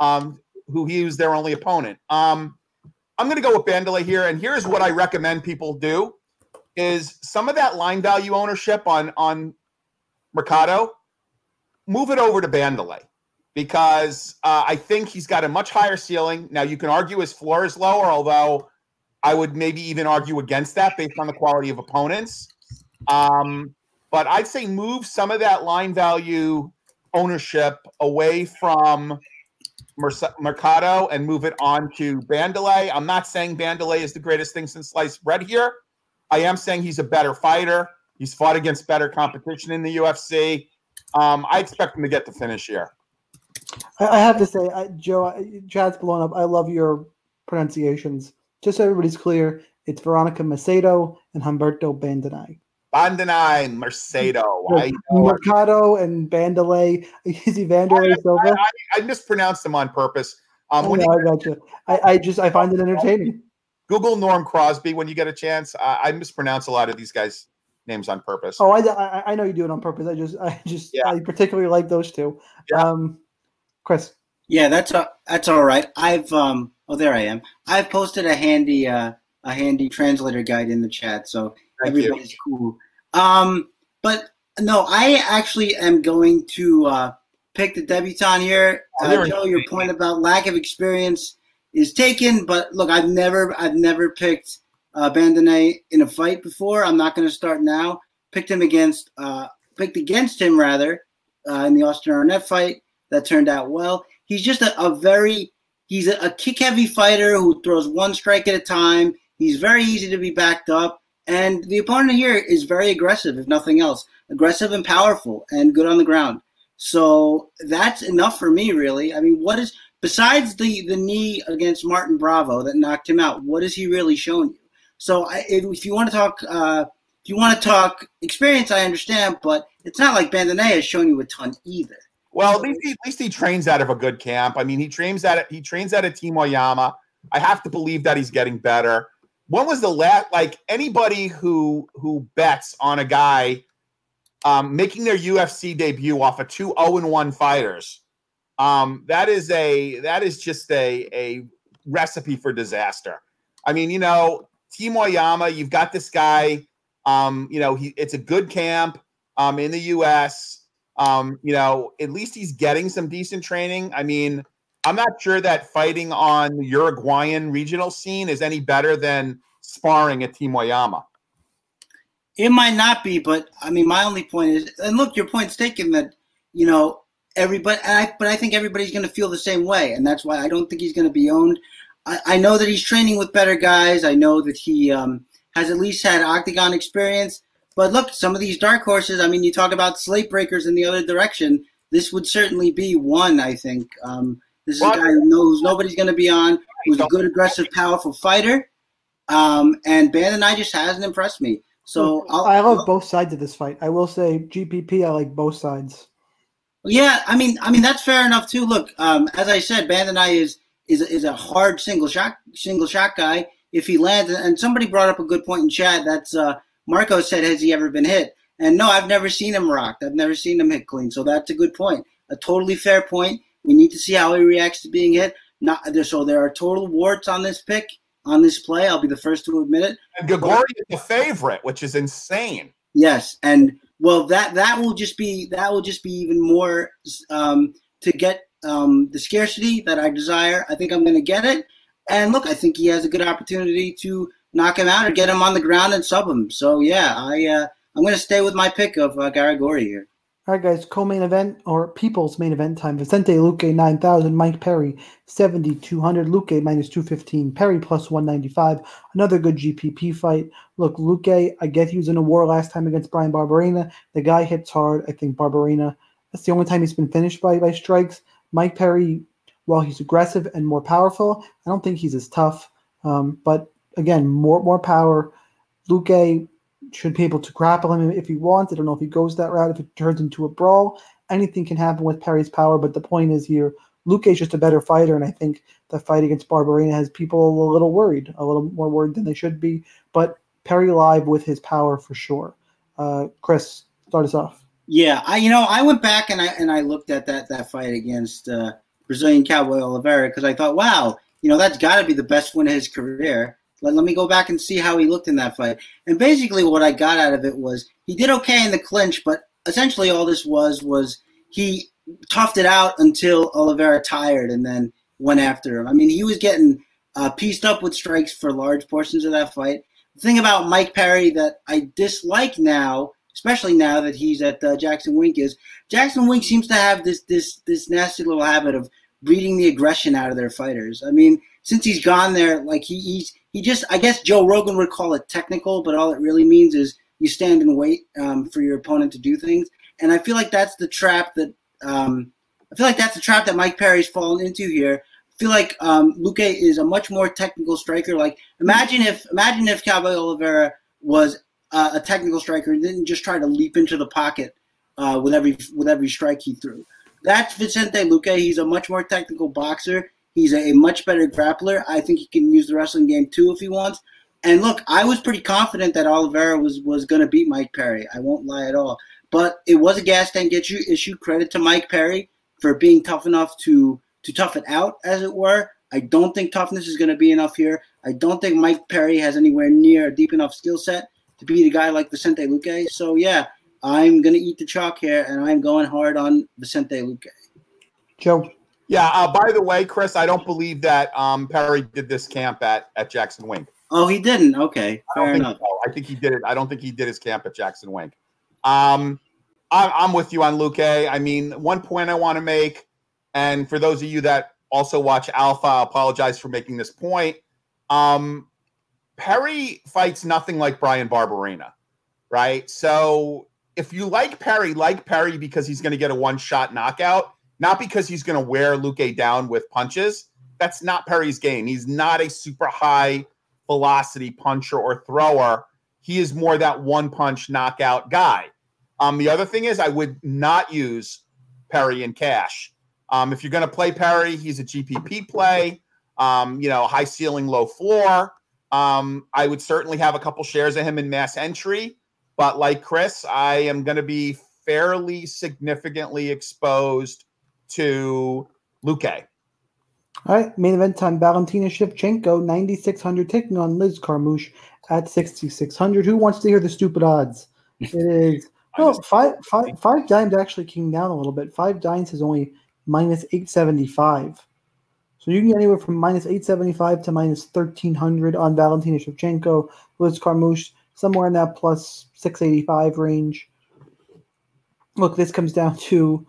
um, who he was their only opponent. Um, I'm going to go with Bandelay here, and here's what I recommend people do: is some of that line value ownership on on Mercado, move it over to Bandelay because uh, I think he's got a much higher ceiling. Now you can argue his floor is lower, although I would maybe even argue against that based on the quality of opponents. Um, but I'd say move some of that line value ownership away from Mercado and move it on to Bandelay. I'm not saying Bandelay is the greatest thing since sliced bread here. I am saying he's a better fighter. He's fought against better competition in the UFC. Um, I expect him to get the finish here. I have to say, I, Joe, Chad's blown up. I love your pronunciations. Just so everybody's clear, it's Veronica Macedo and Humberto Bandenay. Bandenay, Mercado, Mercado, and Bandalay. Is he Wanderlei Silva? I, I, I, mispronounced them on purpose. Um, I, know, I got you. I, I just I find it entertaining. Google Norm Crosby when you get a chance. I, I mispronounce a lot of these guys' names on purpose. Oh, I, I, know you do it on purpose. I just I just yeah. I particularly like those two. Yeah. Um, Chris. Yeah, that's a, that's all right. I've um oh there I am. I've posted a handy uh a handy translator guide in the chat, so Thank everybody's you. cool. Um, but no, I actually am going to uh, pick the debutant here. Uh, Joe, your point about lack of experience is taken, but look, I've never, I've never picked uh, in a fight before. I'm not going to start now. Picked him against, uh, picked against him rather uh, in the Austin Arnett fight. That turned out well. He's just a, a very, he's a, a kick-heavy fighter who throws one strike at a time. He's very easy to be backed up. And the opponent here is very aggressive, if nothing else. Aggressive and powerful and good on the ground. So that's enough for me, really. I mean, what is besides the the knee against Martin Bravo that knocked him out? What has he really shown you? So I, if, you want to talk, uh, if you want to talk experience, I understand, but it's not like Bandenay has shown you a ton either. Well, at least, he, at least he trains out of a good camp. I mean, he trains at he trains at a Team Oyama. I have to believe that he's getting better when was the last like anybody who who bets on a guy um, making their UFC debut off of two 0 1 fighters? Um, that is a that is just a a recipe for disaster. I mean, you know, Team Oyama, you've got this guy. Um, you know, he it's a good camp um, in the U.S. Um, you know, at least he's getting some decent training. I mean, I'm not sure that fighting on the Uruguayan regional scene is any better than sparring at Team Oyama. It might not be, but I mean, my only point is, and look, your point's taken that you know everybody, I, but I think everybody's going to feel the same way, and that's why I don't think he's going to be owned. I, I, know that he's training with better guys. I know that he um, has at least had octagon experience. But look, some of these dark horses. I mean, you talk about slate breakers in the other direction. This would certainly be one. I think um, this is a guy who knows nobody's going to be on. Who's a good, aggressive, powerful fighter. Um, and I just hasn't impressed me. So I'll, i love I'll, both sides of this fight. I will say GPP. I like both sides. Yeah, I mean, I mean that's fair enough too. Look, um, as I said, Bandenay is is is a hard single shot single shot guy. If he lands, and somebody brought up a good point in chat. That's uh, Marco said, has he ever been hit? And no, I've never seen him rocked. I've never seen him hit clean. So that's a good point. A totally fair point. We need to see how he reacts to being hit. Not so there are total warts on this pick on this play. I'll be the first to admit it. And Gagori is the favorite, which is insane. Yes, and well, that that will just be that will just be even more um, to get um, the scarcity that I desire. I think I'm going to get it. And look, I think he has a good opportunity to knock him out or get him on the ground and sub him. So yeah, I uh, I'm going to stay with my pick of uh, Garagorri here. All right, guys, co-main event or people's main event time. Vicente Luque 9,000, Mike Perry 7,200, Luque minus 215, Perry plus 195. Another good GPP fight. Look, Luque, I get he was in a war last time against Brian Barberena. The guy hits hard. I think Barberena. that's the only time he's been finished by, by strikes. Mike Perry, while he's aggressive and more powerful, I don't think he's as tough. Um, but again, more more power. Luque should be able to grapple him if he wants. I don't know if he goes that route, if it turns into a brawl. Anything can happen with Perry's power, but the point is here, Luque is just a better fighter, and I think the fight against Barberena has people a little worried, a little more worried than they should be. But Perry live with his power for sure. Uh, Chris, start us off. Yeah, I you know I went back and I and I looked at that that fight against uh, Brazilian Cowboy Oliveira because I thought, wow, you know that's got to be the best win of his career. Let, let me go back and see how he looked in that fight. And basically, what I got out of it was he did okay in the clinch, but essentially all this was was he toughed it out until Oliveira tired and then went after him. I mean, he was getting uh, pieced up with strikes for large portions of that fight. The thing about Mike Perry that I dislike now, especially now that he's at uh, Jackson Wink, is Jackson Wink seems to have this this this nasty little habit of breeding the aggression out of their fighters. I mean, since he's gone there, like he, he's he just I guess Joe Rogan would call it technical, but all it really means is you stand and wait um, for your opponent to do things. And I feel like that's the trap that um, I feel like that's the trap that Mike Perry's fallen into here. I feel like um, Luque is a much more technical striker. Like imagine if imagine if Cowboy Oliveira was uh, a technical striker and didn't just try to leap into the pocket uh, with every with every strike he threw. That's Vicente Luque. He's a much more technical boxer. He's a, much better grappler. I think he can use the wrestling game too if he wants. And look, I was pretty confident that Oliveira was was going to beat Mike Perry. I won't lie at all. But it was a gas tank issue. Credit to Mike Perry for being tough enough to to tough it out, as it were. I don't think toughness is going to be enough here. I don't think Mike Perry has anywhere near a deep enough skill set to beat a guy like Vicente Luque. So yeah, I'm going to eat the chalk here, and I'm going hard on Vicente Luque. Joe. Yeah. Uh, by the way, Chris, I don't believe that um, Perry did this camp at at Jackson Wink. Oh, he didn't. Okay, fair enough. So. I think he did it. I don't think he did his camp at Jackson Wink. Um, I'm, I'm with you on Luque. I mean, one point I want to make, and for those of you that also watch Alpha, I apologize for making this point. Um, Perry fights nothing like Brian Barberena, right? So if you like Perry, like Perry because he's going to get a one shot knockout not because he's going to wear Luque down with punches. That's not Perry's game. He's not a super high velocity puncher or thrower. He is more that one punch knockout guy. Um, the other thing is, I would not use Perry in cash. Um, if you're going to play Perry, he's a GPP play. Um, you know, high ceiling, low floor. Um, I would certainly have a couple shares of him in mass entry, but like Chris, I am going to be fairly significantly exposed to Luque. All right, main event time. Valentina Shevchenko, 9,600, taking on Liz Carmouche at 6,600. Who wants to hear the stupid odds? It is, no, five, five, five dimes actually came down a little bit. Five dimes is only minus 875. So you can get anywhere from minus 875 to minus 1300 on Valentina Shevchenko, Liz Carmouche, somewhere in that plus 685 range. Look, this comes down to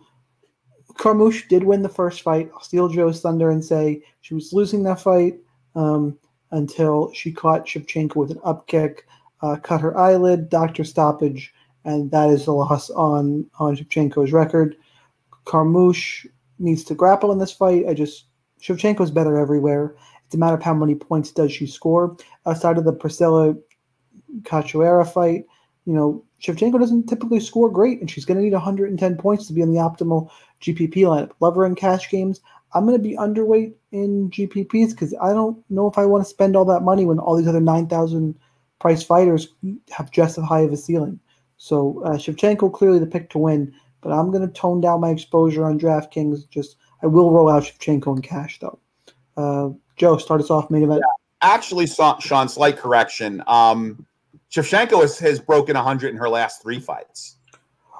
Carmouche did win the first fight. I'll steal Joe's thunder and say she was losing that fight um, until she caught Shevchenko with an upkick, uh, cut her eyelid, doctor stoppage, and that is the loss on on Shevchenko's record. Carmouche needs to grapple in this fight. I just Shevchenko's better everywhere. It's a matter of how many points does she score. Outside of the Priscilla Cachoeira fight, you know, Shevchenko doesn't typically score great, and she's going to need 110 points to be in the optimal GPP lineup. Love her in cash games. I'm going to be underweight in GPPs because I don't know if I want to spend all that money when all these other 9,000 price fighters have just as high of a ceiling. So uh, Shevchenko clearly the pick to win, but I'm going to tone down my exposure on DraftKings. Just I will roll out Shevchenko in cash though. Uh, Joe, start us off main event. Yeah, actually, Sean, slight correction. Um, Shevchenko has, has broken 100 in her last three fights.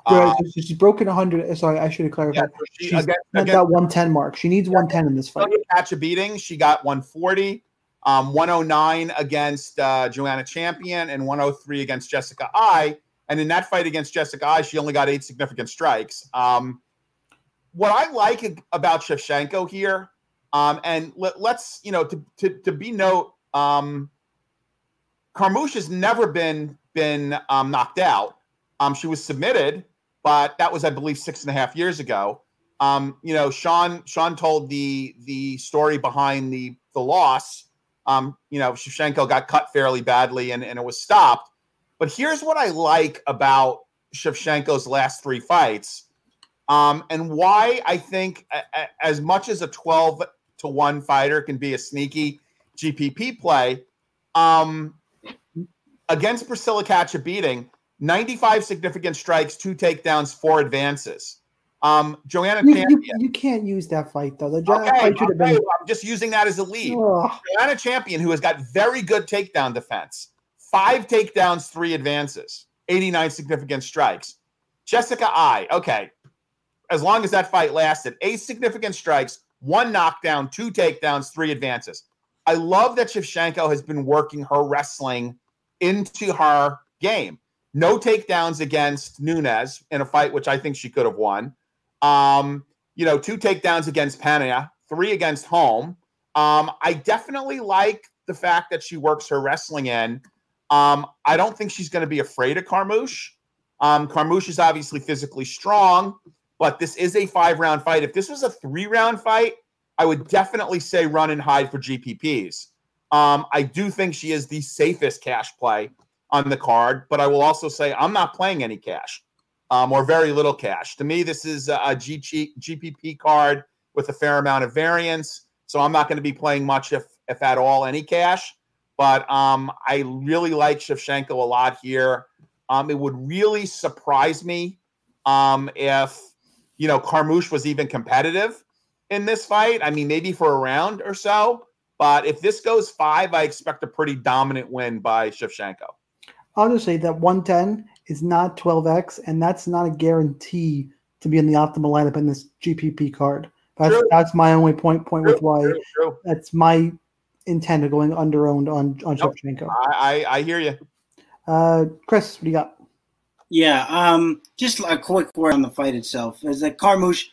Um, she's broken 100. Sorry, I should have clarified. Yeah, she, she's again, again, that 110 mark. She needs 110 in this fight. Catch a beating. She got 140, um, 109 against uh, Joanna Champion, and 103 against Jessica Eye. And in that fight against Jessica Eye, she only got eight significant strikes. Um, what I like about Shevchenko here, um, and let, us you know to to, to be note, um, Carmouche has never been been um, knocked out. Um, she was submitted, but that was, I believe, six and a half years ago. Um, you know, Sean Sean told the the story behind the the loss. Um, you know, Shevchenko got cut fairly badly and, and it was stopped. But here's what I like about Shevchenko's last three fights, um, and why I think a, a, as much as a 12 to one fighter can be a sneaky GPP play, um, against Priscilla catch a beating. 95 significant strikes, two takedowns, four advances. Um, Joanna you, Champion. You, you, can't use that fight though. The okay, fight should have been. I'm just using that as a lead. Ugh. Joanna Champion, who has got very good takedown defense, five takedowns, three advances, 89 significant strikes. Jessica Eye. okay. As long as that fight lasted, eight significant strikes, one knockdown, two takedowns, three advances. I love that Shevchenko has been working her wrestling into her game. No takedowns against Nunes in a fight, which I think she could have won. Um, you know, two takedowns against Pena, three against Holm. Um, I definitely like the fact that she works her wrestling in. Um, I don't think she's going to be afraid of Carmouche. Um, Carmouche is obviously physically strong, but this is a five round fight. If this was a three round fight, I would definitely say run and hide for GPPs. Um, I do think she is the safest cash play on the card, but I will also say I'm not playing any cash um, or very little cash. To me, this is a GPP card with a fair amount of variance. So I'm not going to be playing much, if if at all, any cash. But um, I really like Shevchenko a lot here. Um, it would really surprise me um, if you know Carmouche was even competitive in this fight. I mean, maybe for a round or so. But if this goes five, I expect a pretty dominant win by Shevchenko. I'll just say that 110 is not 12x, and that's not a guarantee to be in the optimal lineup in this GPP card. That's true. that's my only point point true, with why true, true. that's my intent of going under owned on on nope. Shevchenko. I, I, I hear you. Uh, Chris, what do you got? Yeah, um, just a quick word on the fight itself. Is that Carmouche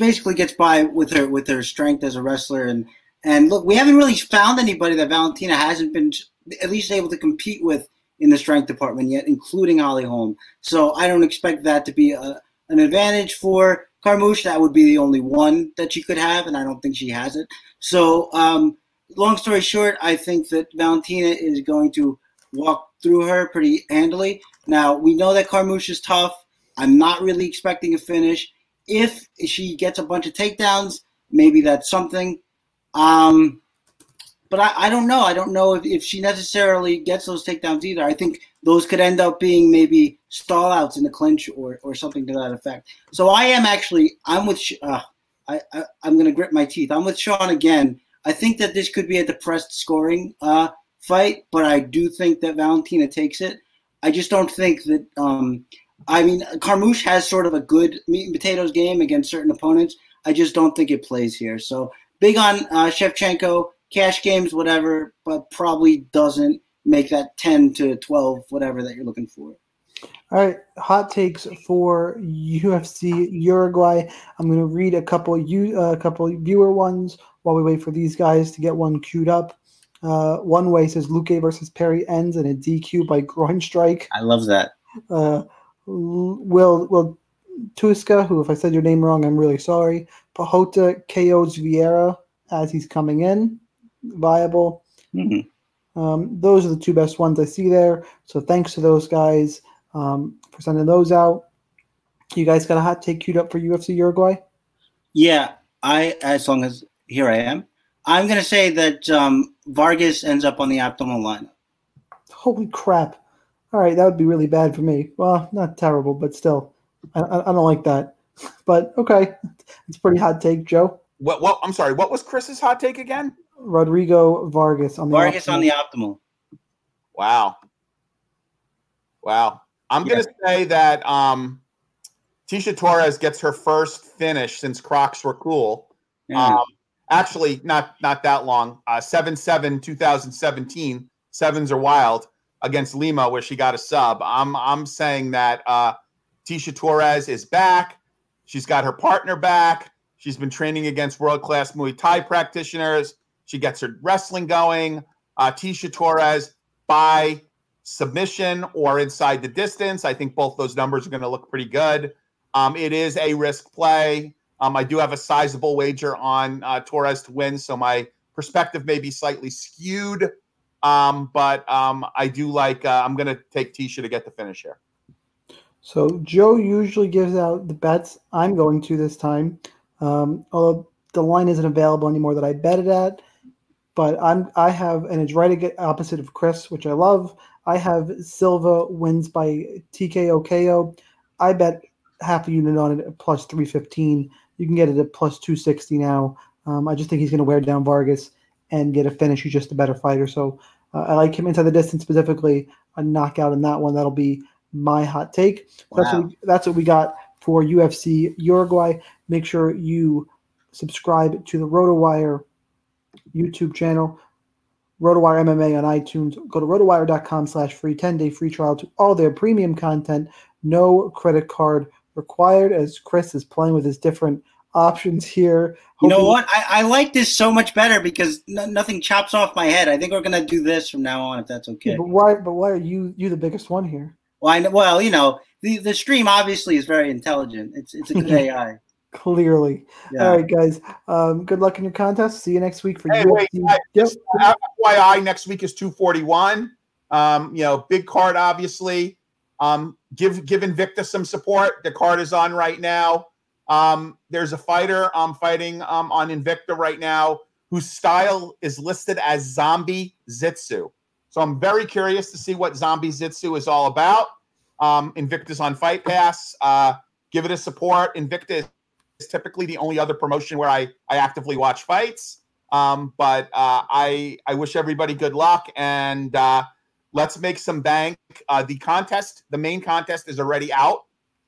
basically gets by with her with her strength as a wrestler and and look, we haven't really found anybody that Valentina hasn't been at least able to compete with in the strength department yet, including Holly Holm. So I don't expect that to be a, an advantage for Carmouche. That would be the only one that she could have, and I don't think she has it. So, um, long story short, I think that Valentina is going to walk through her pretty handily. Now, we know that Carmouche is tough. I'm not really expecting a finish. If she gets a bunch of takedowns, maybe that's something. Um, but I, I don't know. I don't know if, if she necessarily gets those takedowns either. I think those could end up being maybe stall outs in the clinch or, or something to that effect. So I am actually I'm with uh, I, I am going to grit my teeth. I'm with Sean again. I think that this could be a depressed scoring uh, fight, but I do think that Valentina takes it. I just don't think that. Um, I mean, Carmouche has sort of a good meat and potatoes game against certain opponents. I just don't think it plays here. So big on uh, Shevchenko, cash games, whatever, but probably doesn't make that 10 to 12, whatever that you're looking for. All right, hot takes for UFC Uruguay. I'm going to read a couple you uh, a couple viewer ones while we wait for these guys to get one queued up. Uh, one way says Luque versus Perry ends in a DQ by groin strike. I love that. Uh, Will Will Tuska, who if I said your name wrong, I'm really sorry. Piechota KOs Vieira as he's coming in, viable. Mm-hmm. Um, those are the two best ones I see there. So thanks to those guys um, for sending those out. You guys got a hot take queued up for UFC Uruguay? Yeah, I as long as here I am. I'm going to say that um, Vargas ends up on the optimal lineup. Holy crap! All right, that would be really bad for me. Well, not terrible, but still, I, I don't like that. But okay, it's pretty hot take, Joe. What? What? I'm sorry. What was Chris's hot take again? Rodrigo Vargas on the Vargas optimal. on the optimal. Wow. Wow. I'm Yeah. gonna say that um, Tecia Torres gets her first finish since Crocs were cool. Yeah. Um, actually, not not that long. Uh, seven seven 2017. Sevens are wild against Lima, where she got a sub. I'm I'm saying that uh, Tecia Torres is back. She's got her partner back. She's been training against world class Muay Thai practitioners. She gets her wrestling going. Uh, Tecia Torres by submission or inside the distance. I think both those numbers are going to look pretty good. Um, it is a risk play. Um, I do have a sizable wager on uh, Torres to win, so my perspective may be slightly skewed. Um, but um, I do like. Uh, I'm going to take Tecia to get the finish here. So Joe usually gives out the bets. I'm going to this time, um, although the line isn't available anymore that I bet it at. But I'm I have and it's right opposite of Chris, which I love. I have Silva wins by TKO KO. I bet half a unit on it at plus three fifteen. You can get it at plus two sixty now. Um, I just think he's going to wear down Vargas and get a finish. He's just a better fighter. So uh, I like him inside the distance specifically. A knockout in that one. That'll be my hot take. That's, what we, that's what we got for UFC Uruguay. Make sure you subscribe to the RotoWire YouTube channel, RotoWire MMA on iTunes. Go to rotowire.com slash free 10-day free trial to all their premium content. No credit card required as Chris is playing with his different options here. You know what? I, I like this so much better because no, nothing chops off my head. I think we're gonna do this from now on, if that's okay. But why but why are you you the biggest one here? Well, I know, well, you know, the, the stream obviously is very intelligent. It's it's a good AI. Clearly. Yeah. All right, guys. Um, good luck in your contest. See you next week for Hey, UFC. wait, I- Yep. just FYI, next week is 241. Um, you know, big card, obviously. Um, give give Invicta some support. The card is on right now. Um, there's a fighter um, fighting um, on Invicta right now whose style is listed as Zombie Zitsu. So I'm very curious to see what Zombie Zitsu is all about. Um, Invicta's on Fight Pass. Uh, give it a support. Invictus is typically the only other promotion where I, I actively watch fights. Um, but uh, I I wish everybody good luck and uh, let's make some bank. Uh, the contest, the main contest, is already out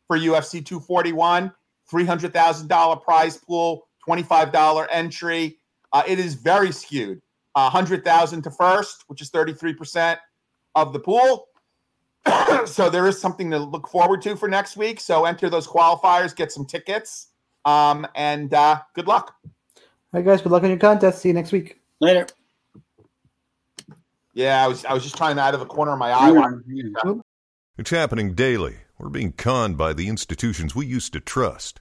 for UFC 241. Three hundred thousand dollar prize pool, twenty five dollar entry. Uh, it is very skewed. A hundred thousand to first, which is thirty three percent of the pool. so there is something to look forward to for next week. So enter those qualifiers, get some tickets, um, and uh, good luck. All right, guys. Good luck on your contest. See you next week. Later. Yeah, I was I was just trying to out of the corner of my eye. It's happening daily. We're being conned by the institutions we used to trust.